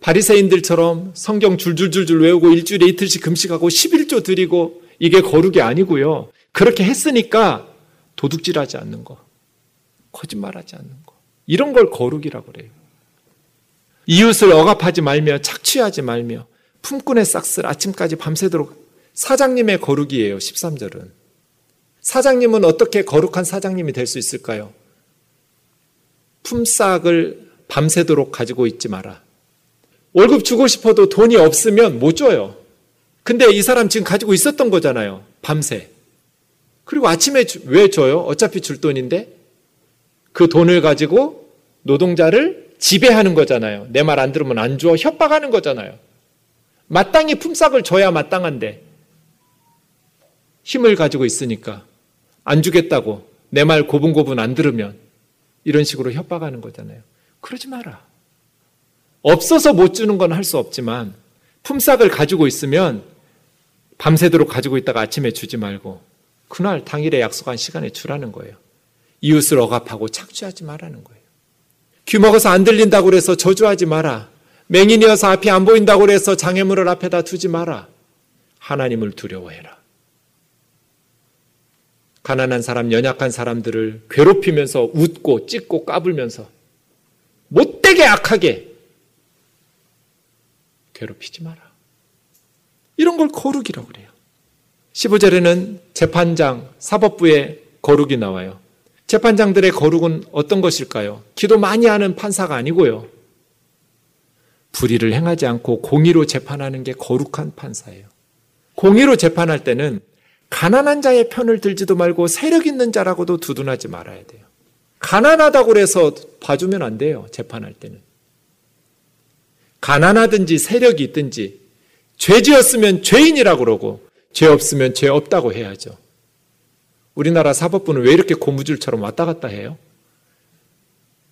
바리새인들처럼 성경 줄줄줄줄 외우고 일주일에 이틀씩 금식하고 11조 드리고 이게 거룩이 아니고요. 그렇게 했으니까 도둑질하지 않는 거. 거짓말하지 않는 거. 이런 걸 거룩이라고 그래요. 이웃을 억압하지 말며 착취하지 말며 품꾼의 싹쓸 아침까지 밤새도록 사장님의 거룩이에요. 13절은. 사장님은 어떻게 거룩한 사장님이 될 수 있을까요? 품삯을 밤새도록 가지고 있지 마라. 월급 주고 싶어도 돈이 없으면 못 줘요. 근데 이 사람 지금 가지고 있었던 거잖아요. 밤새. 그리고 아침에 왜 줘요? 어차피 줄 돈인데 그 돈을 가지고 노동자를 지배하는 거잖아요. 내 말 안 들으면 안 줘. 협박하는 거잖아요. 마땅히 품삯을 줘야 마땅한데 힘을 가지고 있으니까 안 주겠다고 내 말 고분고분 안 들으면 이런 식으로 협박하는 거잖아요. 그러지 마라. 없어서 못 주는 건 할 수 없지만 품삯을 가지고 있으면 밤새도록 가지고 있다가 아침에 주지 말고 그날 당일에 약속한 시간에 주라는 거예요. 이웃을 억압하고 착취하지 말라는 거예요. 귀 먹어서 안 들린다고 그래서 저주하지 마라. 맹인이어서 앞이 안 보인다고 그래서 장애물을 앞에다 두지 마라. 하나님을 두려워해라. 가난한 사람, 연약한 사람들을 괴롭히면서 웃고 찢고 까불면서 못되게 악하게 괴롭히지 마라. 이런 걸 거룩이라고 그래요. 15절에는 재판장, 사법부의 거룩이 나와요. 재판장들의 거룩은 어떤 것일까요? 기도 많이 하는 판사가 아니고요. 불의를 행하지 않고 공의로 재판하는 게 거룩한 판사예요. 공의로 재판할 때는 가난한 자의 편을 들지도 말고 세력 있는 자라고도 두둔하지 말아야 돼요. 가난하다고 해서 봐주면 안 돼요. 재판할 때는. 가난하든지 세력이 있든지 죄 지었으면 죄인이라고 그러고 죄 없으면 죄 없다고 해야죠. 우리나라 사법부는 왜 이렇게 고무줄처럼 왔다 갔다 해요?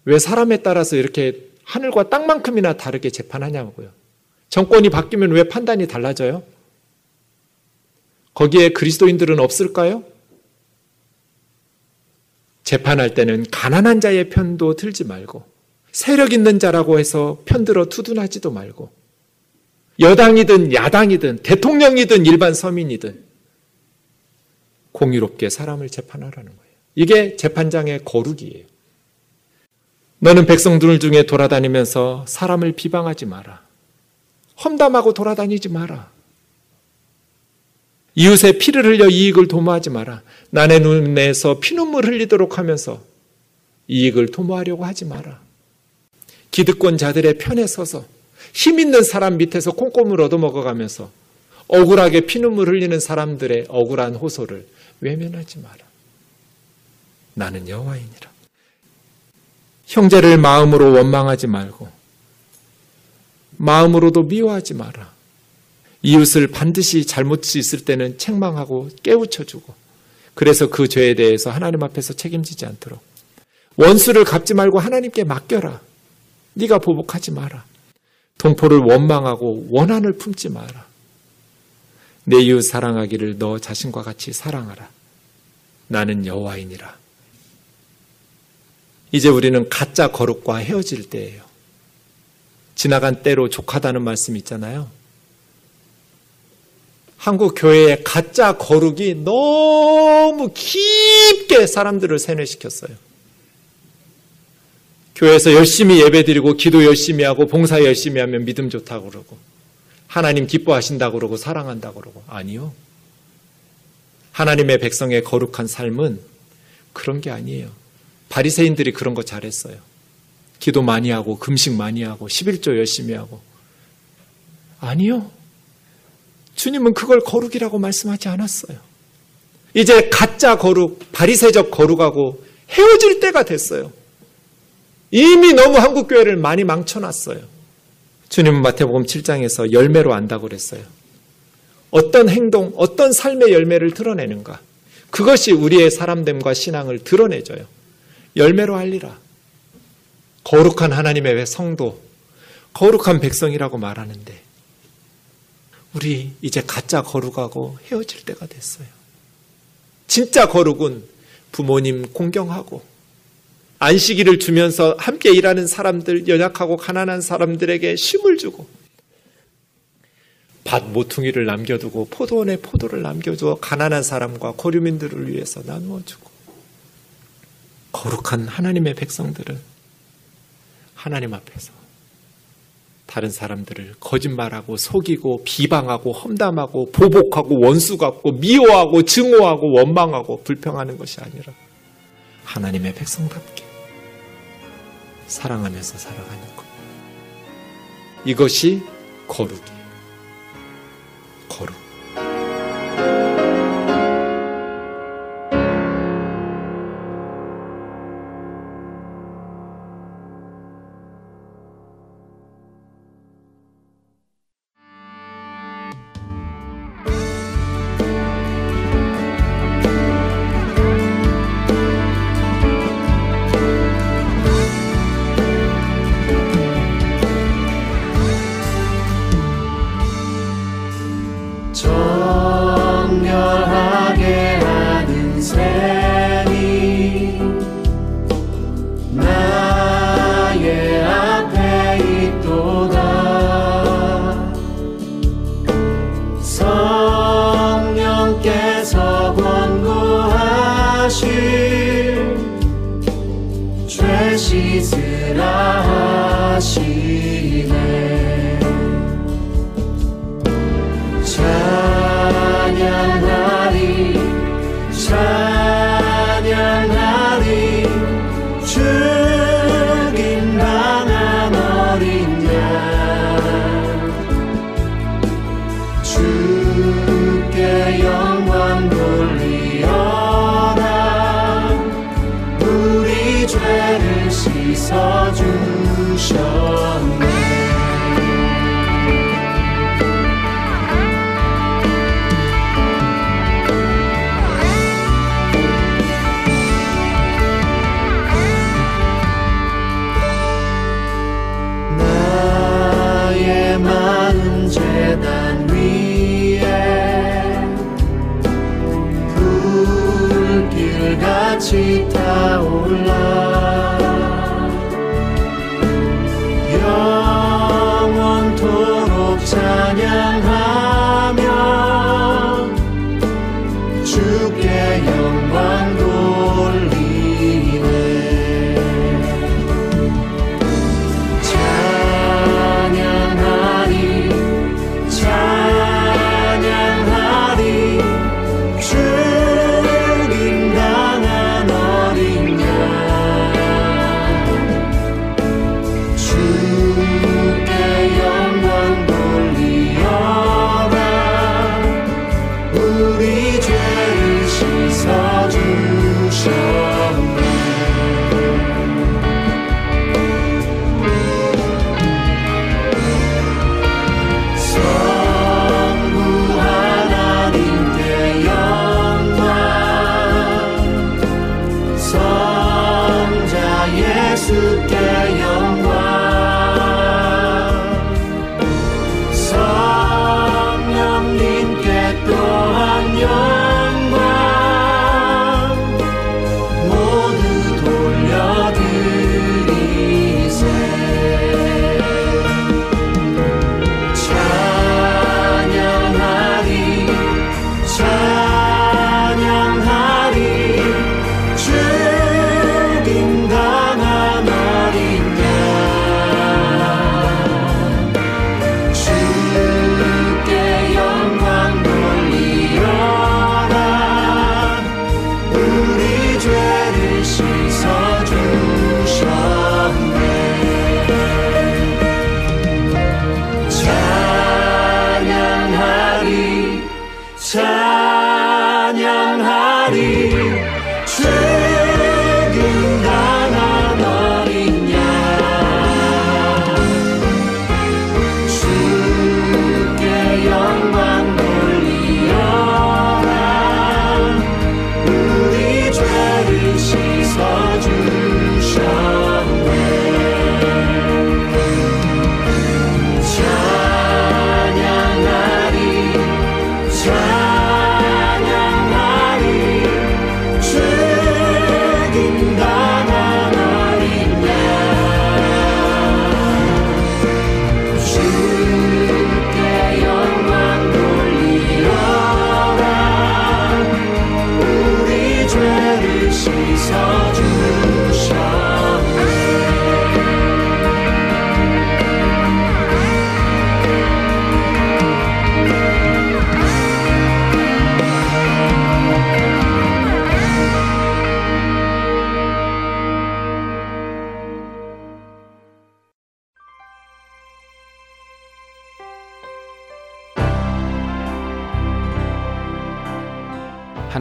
왜 사람에 따라서 이렇게 하늘과 땅만큼이나 다르게 재판하냐고요. 정권이 바뀌면 왜 판단이 달라져요? 거기에 그리스도인들은 없을까요? 재판할 때는 가난한 자의 편도 들지 말고 세력 있는 자라고 해서 편들어 투둔하지도 말고 여당이든 야당이든 대통령이든 일반 서민이든 공유롭게 사람을 재판하라는 거예요. 이게 재판장의 거룩이에요. 너는 백성들 중에 돌아다니면서 사람을 비방하지 마라. 험담하고 돌아다니지 마라. 이웃의 피를 흘려 이익을 도모하지 마라. 난의 눈에서 피눈물 흘리도록 하면서 이익을 도모하려고 하지 마라. 기득권 자들의 편에 서서 힘 있는 사람 밑에서 콩고물 얻어먹어가면서 억울하게 피눈물 흘리는 사람들의 억울한 호소를 외면하지 마라. 나는 여호와이니라. 형제를 마음으로 원망하지 말고 마음으로도 미워하지 마라. 이웃을 반드시 잘못이 있을 때는 책망하고 깨우쳐주고 그래서 그 죄에 대해서 하나님 앞에서 책임지지 않도록 원수를 갚지 말고 하나님께 맡겨라. 네가 보복하지 마라. 동포를 원망하고 원한을 품지 마라. 내 이웃 사랑하기를 너 자신과 같이 사랑하라. 나는 여호와이니라. 이제 우리는 가짜 거룩과 헤어질 때예요. 지나간 때로 족하다는 말씀 있잖아요. 한국 교회의 가짜 거룩이 너무 깊게 사람들을 세뇌시켰어요. 교회에서 열심히 예배드리고 기도 열심히 하고 봉사 열심히 하면 믿음 좋다고 그러고 하나님 기뻐하신다고 그러고 사랑한다고 그러고 아니요. 하나님의 백성의 거룩한 삶은 그런 게 아니에요. 바리새인들이 그런 거 잘했어요. 기도 많이 하고 금식 많이 하고 11조 열심히 하고 아니요. 주님은 그걸 거룩이라고 말씀하지 않았어요. 이제 가짜 거룩, 바리새적 거룩하고 헤어질 때가 됐어요. 이미 너무 한국 교회를 많이 망쳐놨어요. 주님은 마태복음 7장에서 열매로 안다고 그랬어요. 어떤 행동, 어떤 삶의 열매를 드러내는가. 그것이 우리의 사람됨과 신앙을 드러내줘요. 열매로 알리라. 거룩한 하나님의 성도, 거룩한 백성이라고 말하는데, 우리 이제 가짜 거룩하고 헤어질 때가 됐어요. 진짜 거룩은 부모님 공경하고, 안식일을 주면서 함께 일하는 사람들, 연약하고 가난한 사람들에게 쉼을 주고, 밭 모퉁이를 남겨두고 포도원에 포도를 남겨주어 가난한 사람과 고류민들을 위해서 나누어주고, 거룩한 하나님의 백성들은 하나님 앞에서 다른 사람들을 거짓말하고 속이고 비방하고 험담하고 보복하고 원수 같고 미워하고 증오하고 원망하고 불평하는 것이 아니라 하나님의 백성답게 사랑하면서 살아가는 것. 이것이 거룩이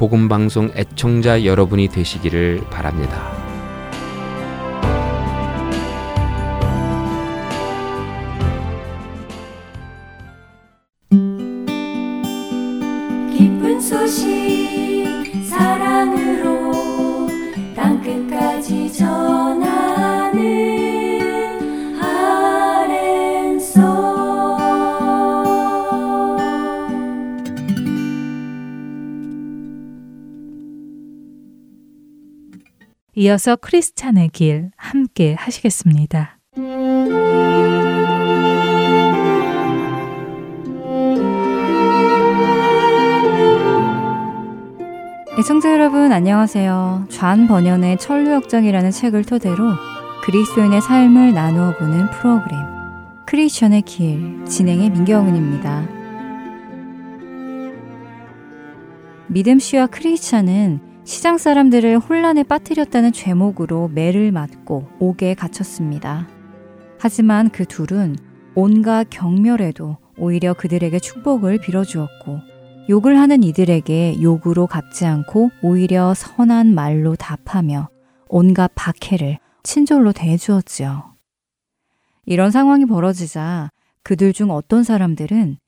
복음방송 애청자 여러분이 되시기를 바랍니다. 이어서 크리스찬의 길 함께 하시겠습니다. 애청자 여러분 안녕하세요. 좌안 번연의 천류역정이라는 책을 토대로 그리스도인의 삶을 나누어 보는 프로그램 크리스천의 길 진행의 민경은입니다. 믿음 씨와 크리스찬은 시장 사람들을 혼란에 빠뜨렸다는 죄목으로 매를 맞고 옥에 갇혔습니다. 하지만 그 둘은 온갖 경멸에도 오히려 그들에게 축복을 빌어주었고 욕을 하는 이들에게 욕으로 갚지 않고 오히려 선한 말로 답하며 온갖 박해를 친절로 대해주었지요. 이런 상황이 벌어지자 그들 중 어떤 사람들은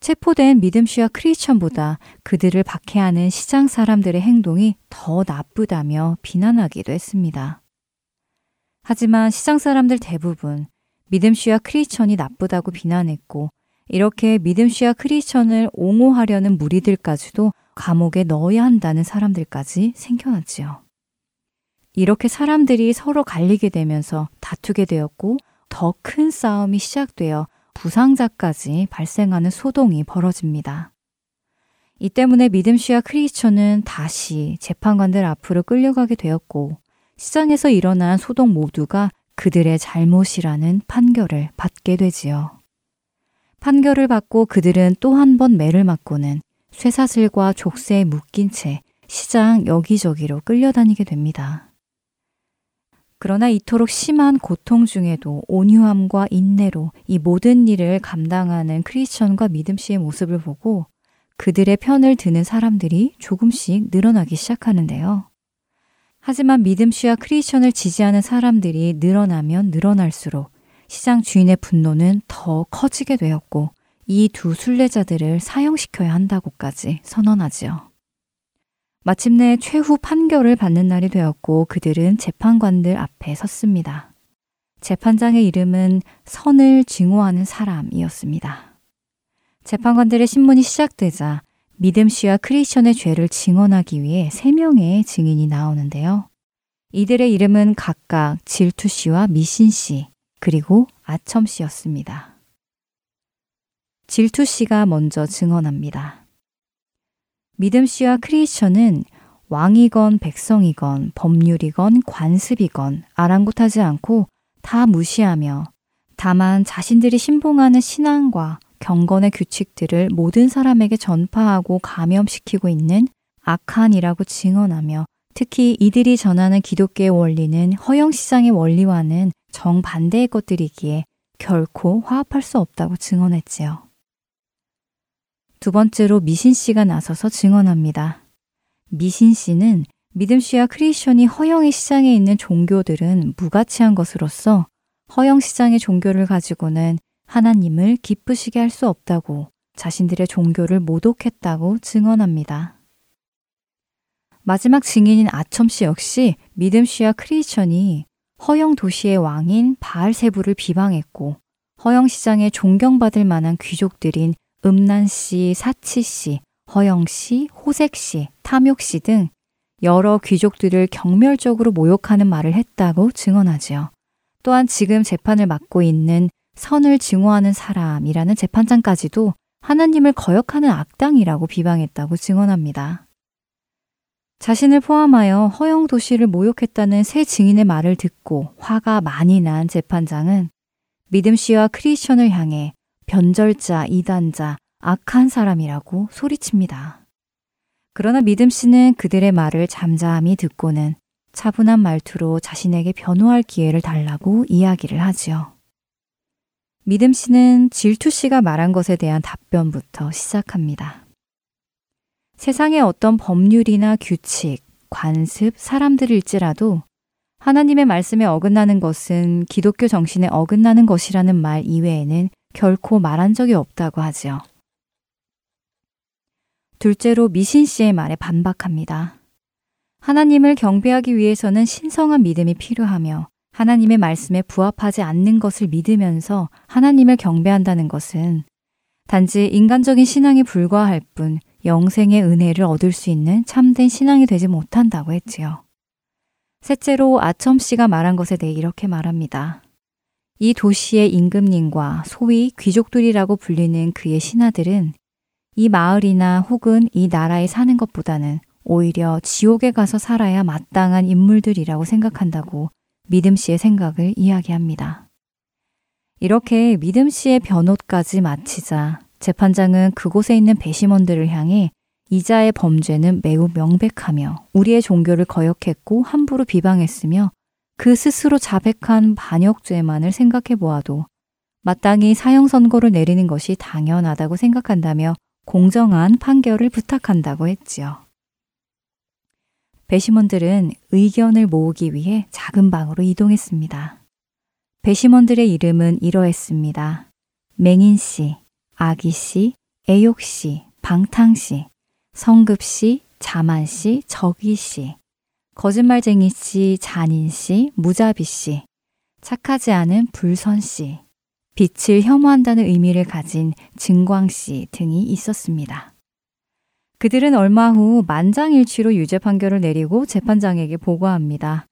체포된 믿음씨와 크리스천보다 그들을 박해하는 시장 사람들의 행동이 더 나쁘다며 비난하기도 했습니다. 하지만 시장 사람들 대부분 믿음씨와 크리스천이 나쁘다고 비난했고 이렇게 믿음씨와 크리스천을 옹호하려는 무리들까지도 감옥에 넣어야 한다는 사람들까지 생겨났지요. 이렇게 사람들이 서로 갈리게 되면서 다투게 되었고 더 큰 싸움이 시작되어 부상자까지 발생하는 소동이 벌어집니다. 이 때문에 믿음 씨와 크리스천은 다시 재판관들 앞으로 끌려가게 되었고 시장에서 일어난 소동 모두가 그들의 잘못이라는 판결을 받게 되지요. 판결을 받고 그들은 또 한 번 매를 맞고는 쇠사슬과 족쇄에 묶인 채 시장 여기저기로 끌려다니게 됩니다. 그러나 이토록 심한 고통 중에도 온유함과 인내로 이 모든 일을 감당하는 크리스천과 믿음 씨의 모습을 보고 그들의 편을 드는 사람들이 조금씩 늘어나기 시작하는데요. 하지만 믿음 씨와 크리스천을 지지하는 사람들이 늘어나면 늘어날수록 시장 주인의 분노는 더 커지게 되었고 이 두 순례자들을 사형시켜야 한다고까지 선언하지요. 마침내 최후 판결을 받는 날이 되었고 그들은 재판관들 앞에 섰습니다. 재판장의 이름은 선을 증오하는 사람이었습니다. 재판관들의 신문이 시작되자 믿음 씨와 크리스천의 죄를 증언하기 위해 세 명의 증인이 나오는데요. 이들의 이름은 각각 질투 씨와 미신 씨, 그리고 아첨 씨였습니다. 질투 씨가 먼저 증언합니다. 믿음 씨와 크리스천은 왕이건 백성이건 법률이건 관습이건 아랑곳하지 않고 다 무시하며 다만 자신들이 신봉하는 신앙과 경건의 규칙들을 모든 사람에게 전파하고 감염시키고 있는 악한이라고 증언하며 특히 이들이 전하는 기독교의 원리는 허영시장의 원리와는 정반대의 것들이기에 결코 화합할 수 없다고 증언했지요. 두 번째로 미신 씨가 나서서 증언합니다. 미신 씨는 믿음 씨와 크리스천이 허영의 시장에 있는 종교들은 무가치한 것으로서 허영 시장의 종교를 가지고는 하나님을 기쁘시게 할 수 없다고 자신들의 종교를 모독했다고 증언합니다. 마지막 증인인 아첨 씨 역시 믿음 씨와 크리스천이 허영 도시의 왕인 바알세부를 비방했고 허영 시장에 존경받을 만한 귀족들인 음란 씨, 사치 씨, 허영 씨, 호색 씨, 탐욕 씨 등 여러 귀족들을 경멸적으로 모욕하는 말을 했다고 증언하지요. 또한 지금 재판을 맡고 있는 선을 증오하는 사람이라는 재판장까지도 하나님을 거역하는 악당이라고 비방했다고 증언합니다. 자신을 포함하여 허영 도시를 모욕했다는 새 증인의 말을 듣고 화가 많이 난 재판장은 믿음 씨와 크리스천을 향해 변절자, 이단자, 악한 사람이라고 소리칩니다. 그러나 믿음 씨는 그들의 말을 잠잠히 듣고는 차분한 말투로 자신에게 변호할 기회를 달라고 이야기를 하지요. 믿음 씨는 질투 씨가 말한 것에 대한 답변부터 시작합니다. 세상의 어떤 법률이나 규칙, 관습, 사람들일지라도 하나님의 말씀에 어긋나는 것은 기독교 정신에 어긋나는 것이라는 말 이외에는 결코 말한 적이 없다고 하지요. 둘째로 미신 씨의 말에 반박합니다. 하나님을 경배하기 위해서는 신성한 믿음이 필요하며 하나님의 말씀에 부합하지 않는 것을 믿으면서 하나님을 경배한다는 것은 단지 인간적인 신앙에 불과할 뿐 영생의 은혜를 얻을 수 있는 참된 신앙이 되지 못한다고 했지요. 셋째로 아첨 씨가 말한 것에 대해 이렇게 말합니다. 이 도시의 임금님과 소위 귀족들이라고 불리는 그의 신하들은 이 마을이나 혹은 이 나라에 사는 것보다는 오히려 지옥에 가서 살아야 마땅한 인물들이라고 생각한다고 믿음 씨의 생각을 이야기합니다. 이렇게 믿음 씨의 변호까지 마치자 재판장은 그곳에 있는 배심원들을 향해 이자의 범죄는 매우 명백하며 우리의 종교를 거역했고 함부로 비방했으며 그 스스로 자백한 반역죄만을 생각해 보아도 마땅히 사형 선고를 내리는 것이 당연하다고 생각한다며 공정한 판결을 부탁한다고 했지요. 배심원들은 의견을 모으기 위해 작은 방으로 이동했습니다. 배심원들의 이름은 이러했습니다. 맹인 씨, 아기 씨, 애욕 씨, 방탕 씨, 성급 씨, 자만 씨, 적이 씨, 거짓말쟁이 씨, 잔인 씨, 무자비 씨, 착하지 않은 불선 씨, 빛을 혐오한다는 의미를 가진 증광 씨 등이 있었습니다. 그들은 얼마 후 만장일치로 유죄 판결을 내리고 재판장에게 보고합니다.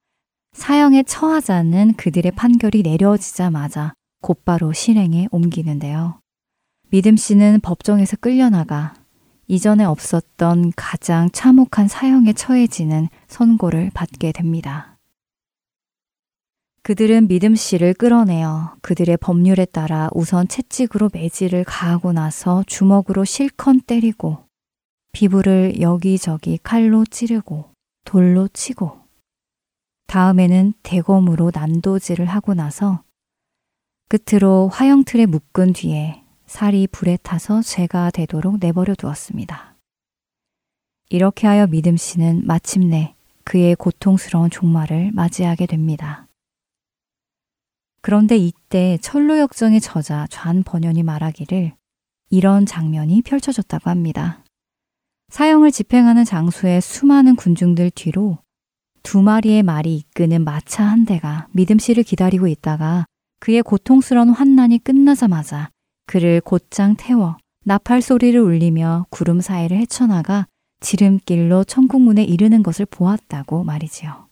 사형에 처하자는 그들의 판결이 내려지자마자 곧바로 실행에 옮기는데요. 믿음 씨는 법정에서 끌려나가 이전에 없었던 가장 참혹한 사형에 처해지는 선고를 받게 됩니다. 그들은 믿음 씨를 끌어내어 그들의 법률에 따라 우선 채찍으로 매질을 가하고 나서 주먹으로 실컷 때리고 피부를 여기저기 칼로 찌르고 돌로 치고 다음에는 대검으로 난도질을 하고 나서 끝으로 화형틀에 묶은 뒤에 살이 불에 타서 죄가 되도록 내버려 두었습니다. 이렇게 하여 믿음 씨는 마침내 그의 고통스러운 종말을 맞이하게 됩니다. 그런데 이때 철로역정의 저자 좌 번연이 말하기를 이런 장면이 펼쳐졌다고 합니다. 사형을 집행하는 장소에 수많은 군중들 뒤로 두 마리의 말이 이끄는 마차 한 대가 믿음 씨를 기다리고 있다가 그의 고통스러운 환난이 끝나자마자 그를 곧장 태워 나팔 소리를 울리며 구름 사이를 헤쳐나가 지름길로 천국문에 이르는 것을 보았다고 말이지요.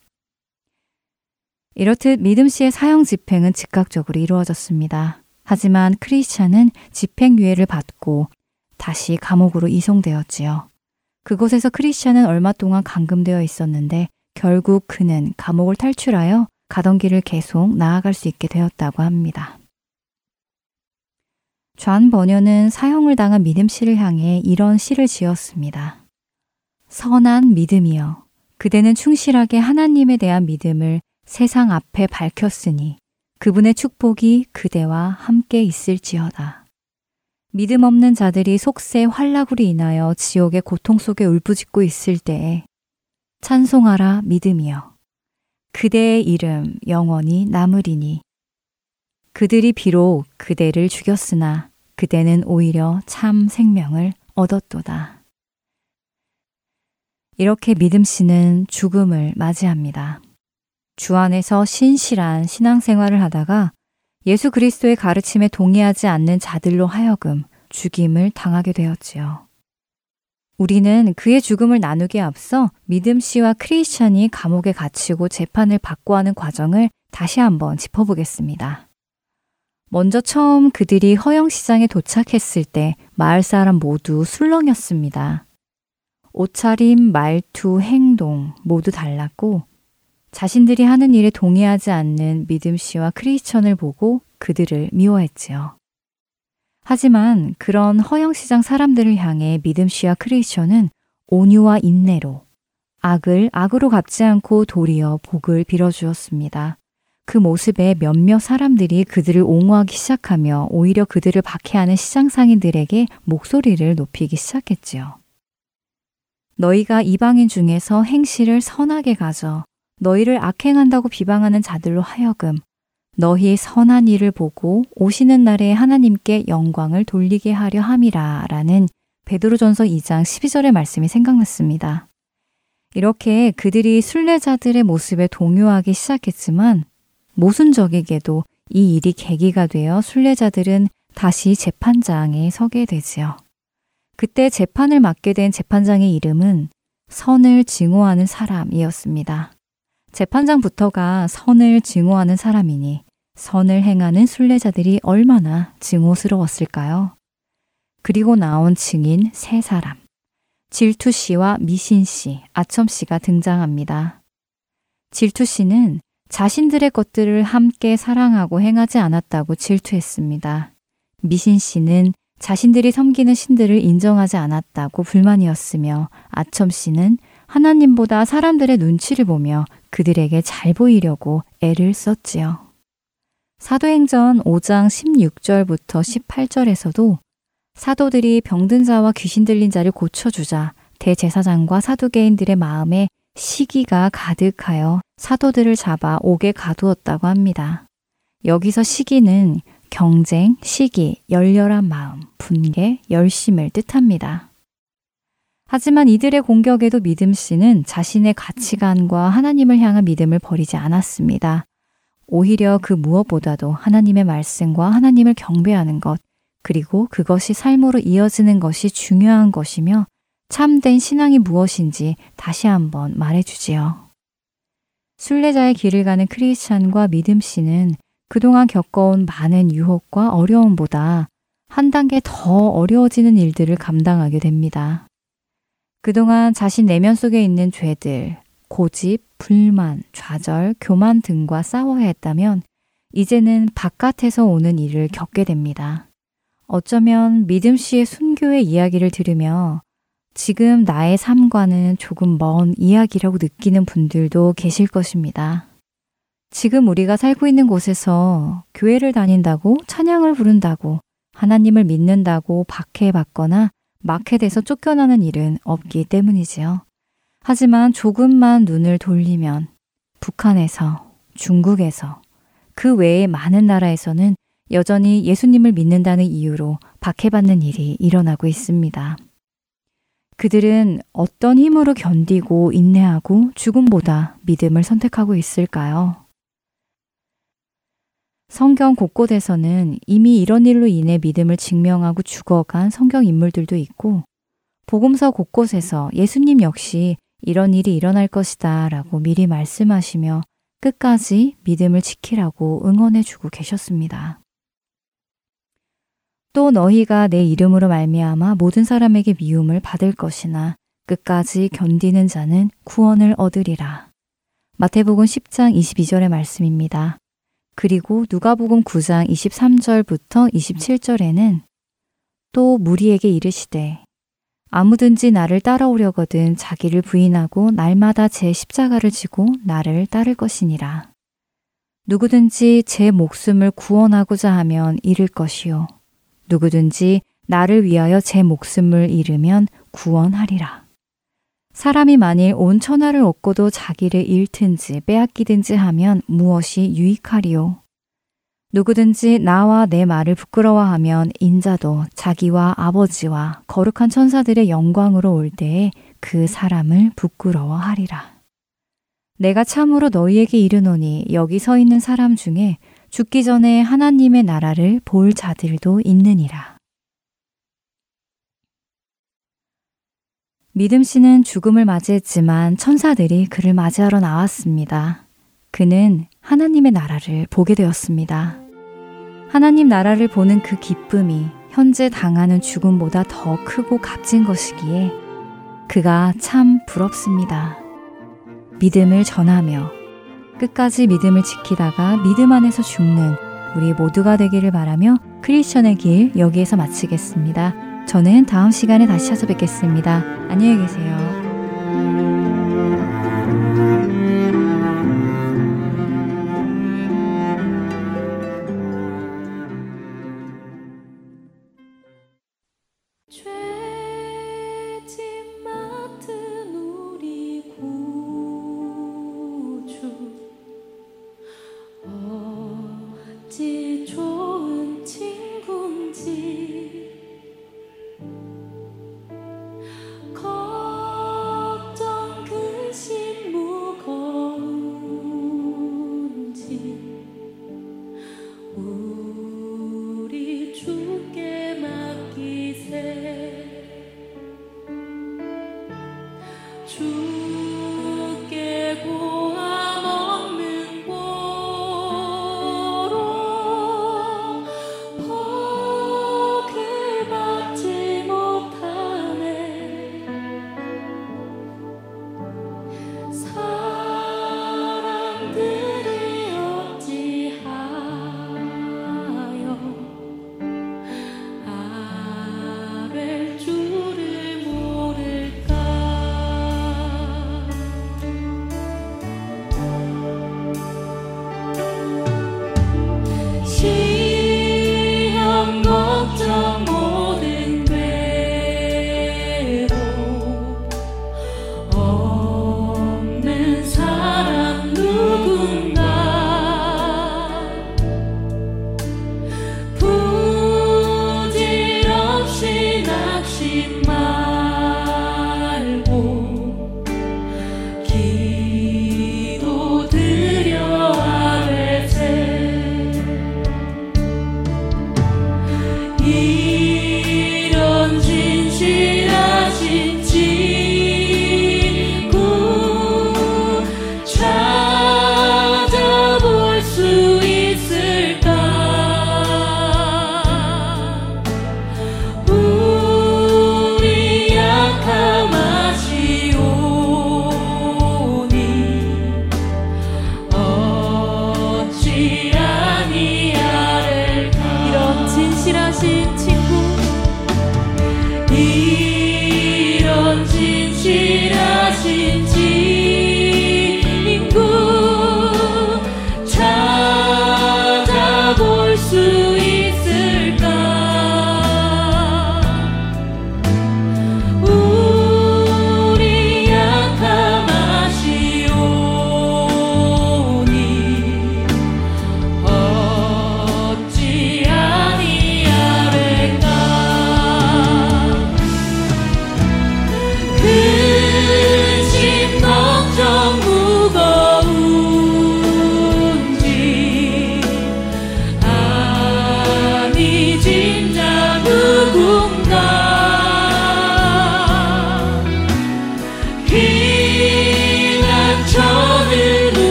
이렇듯 믿음 씨의 사형 집행은 즉각적으로 이루어졌습니다. 하지만 크리스찬은 집행유예를 받고 다시 감옥으로 이송되었지요. 그곳에서 크리스찬은 얼마 동안 감금되어 있었는데 결국 그는 감옥을 탈출하여 가던 길을 계속 나아갈 수 있게 되었다고 합니다. 좌 번연은 사형을 당한 믿음 씨를 향해 이런 시를 지었습니다. 선한 믿음이여, 그대는 충실하게 하나님에 대한 믿음을 세상 앞에 밝혔으니 그분의 축복이 그대와 함께 있을지어다. 믿음 없는 자들이 속세 활락으로 인하여 지옥의 고통 속에 울부짖고 있을 때에 찬송하라 믿음이여. 그대의 이름 영원히 남으리니 그들이 비록 그대를 죽였으나 그대는 오히려 참 생명을 얻었도다. 이렇게 믿음 씨는 죽음을 맞이합니다. 주 안에서 신실한 신앙생활을 하다가 예수 그리스도의 가르침에 동의하지 않는 자들로 하여금 죽임을 당하게 되었지요. 우리는 그의 죽음을 나누기에 앞서 믿음 씨와 크리스천이 감옥에 갇히고 재판을 받고 하는 과정을 다시 한번 짚어보겠습니다. 먼저 처음 그들이 허영시장에 도착했을 때 마을 사람 모두 술렁였습니다. 옷차림, 말투, 행동 모두 달랐고 자신들이 하는 일에 동의하지 않는 믿음 씨와 크리스천을 보고 그들을 미워했지요. 하지만 그런 허영시장 사람들을 향해 믿음 씨와 크리스천은 온유와 인내로 악을 악으로 갚지 않고 도리어 복을 빌어주었습니다. 그 모습에 몇몇 사람들이 그들을 옹호하기 시작하며 오히려 그들을 박해하는 시장 상인들에게 목소리를 높이기 시작했지요. 너희가 이방인 중에서 행실을 선하게 가져 너희를 악행한다고 비방하는 자들로 하여금 너희의 선한 일을 보고 오시는 날에 하나님께 영광을 돌리게 하려 함이라 라는 베드로전서 2장 12절의 말씀이 생각났습니다. 이렇게 그들이 순례자들의 모습에 동요하기 시작했지만 모순적이게도 이 일이 계기가 되어 순례자들은 다시 재판장에 서게 되지요. 그때 재판을 맡게 된 재판장의 이름은 선을 증오하는 사람이었습니다. 재판장부터가 선을 증오하는 사람이니 선을 행하는 순례자들이 얼마나 증오스러웠을까요? 그리고 나온 증인 세 사람. 질투 씨와 미신 씨, 아첨 씨가 등장합니다. 질투 씨는 자신들의 것들을 함께 사랑하고 행하지 않았다고 질투했습니다. 미신 씨는 자신들이 섬기는 신들을 인정하지 않았다고 불만이었으며 아첨 씨는 하나님보다 사람들의 눈치를 보며 그들에게 잘 보이려고 애를 썼지요. 사도행전 5장 16절부터 18절에서도 사도들이 병든 자와 귀신 들린 자를 고쳐주자 대제사장과 사두개인들의 마음에 시기가 가득하여 사도들을 잡아 옥에 가두었다고 합니다. 여기서 시기는 경쟁, 시기, 열렬한 마음, 분개, 열심을 뜻합니다. 하지만 이들의 공격에도 믿음 씨는 자신의 가치관과 하나님을 향한 믿음을 버리지 않았습니다. 오히려 그 무엇보다도 하나님의 말씀과 하나님을 경배하는 것, 그리고 그것이 삶으로 이어지는 것이 중요한 것이며 참된 신앙이 무엇인지 다시 한번 말해주지요. 순례자의 길을 가는 크리스찬과 믿음 씨는 그동안 겪어온 많은 유혹과 어려움보다 한 단계 더 어려워지는 일들을 감당하게 됩니다. 그동안 자신 내면 속에 있는 죄들, 고집, 불만, 좌절, 교만 등과 싸워야 했다면 이제는 바깥에서 오는 일을 겪게 됩니다. 어쩌면 믿음 씨의 순교의 이야기를 들으며 지금 나의 삶과는 조금 먼 이야기라고 느끼는 분들도 계실 것입니다. 지금 우리가 살고 있는 곳에서 교회를 다닌다고 찬양을 부른다고 하나님을 믿는다고 박해받거나 마켓에서 쫓겨나는 일은 없기 때문이지요. 하지만 조금만 눈을 돌리면 북한에서, 중국에서, 그 외의 많은 나라에서는 여전히 예수님을 믿는다는 이유로 박해받는 일이 일어나고 있습니다. 그들은 어떤 힘으로 견디고 인내하고 죽음보다 믿음을 선택하고 있을까요? 성경 곳곳에서는 이미 이런 일로 인해 믿음을 증명하고 죽어간 성경 인물들도 있고, 복음서 곳곳에서 예수님 역시 이런 일이 일어날 것이다 라고 미리 말씀하시며 끝까지 믿음을 지키라고 응원해 주고 계셨습니다. 또 너희가 내 이름으로 말미암아 모든 사람에게 미움을 받을 것이나 끝까지 견디는 자는 구원을 얻으리라. 마태복음 10장 22절의 말씀입니다. 그리고 누가복음 9장 23절부터 27절에는 또 무리에게 이르시되 아무든지 나를 따라오려거든 자기를 부인하고 날마다 제 십자가를 지고 나를 따를 것이니라. 누구든지 제 목숨을 구원하고자 하면 잃을 것이요. 누구든지 나를 위하여 제 목숨을 잃으면 구원하리라. 사람이 만일 온 천하를 얻고도 자기를 잃든지 빼앗기든지 하면 무엇이 유익하리요? 누구든지 나와 내 말을 부끄러워하면 인자도 자기와 아버지와 거룩한 천사들의 영광으로 올 때에 그 사람을 부끄러워하리라. 내가 참으로 너희에게 이르노니 여기 서 있는 사람 중에 죽기 전에 하나님의 나라를 볼 자들도 있느니라. 믿음 씨는 죽음을 맞이했지만 천사들이 그를 맞이하러 나왔습니다. 그는 하나님의 나라를 보게 되었습니다. 하나님 나라를 보는 그 기쁨이 현재 당하는 죽음보다 더 크고 값진 것이기에 그가 참 부럽습니다. 믿음을 전하며 끝까지 믿음을 지키다가 믿음 안에서 죽는 우리 모두가 되기를 바라며 크리스천의 길 여기에서 마치겠습니다. 저는 다음 시간에 다시 찾아뵙겠습니다. 안녕히 계세요.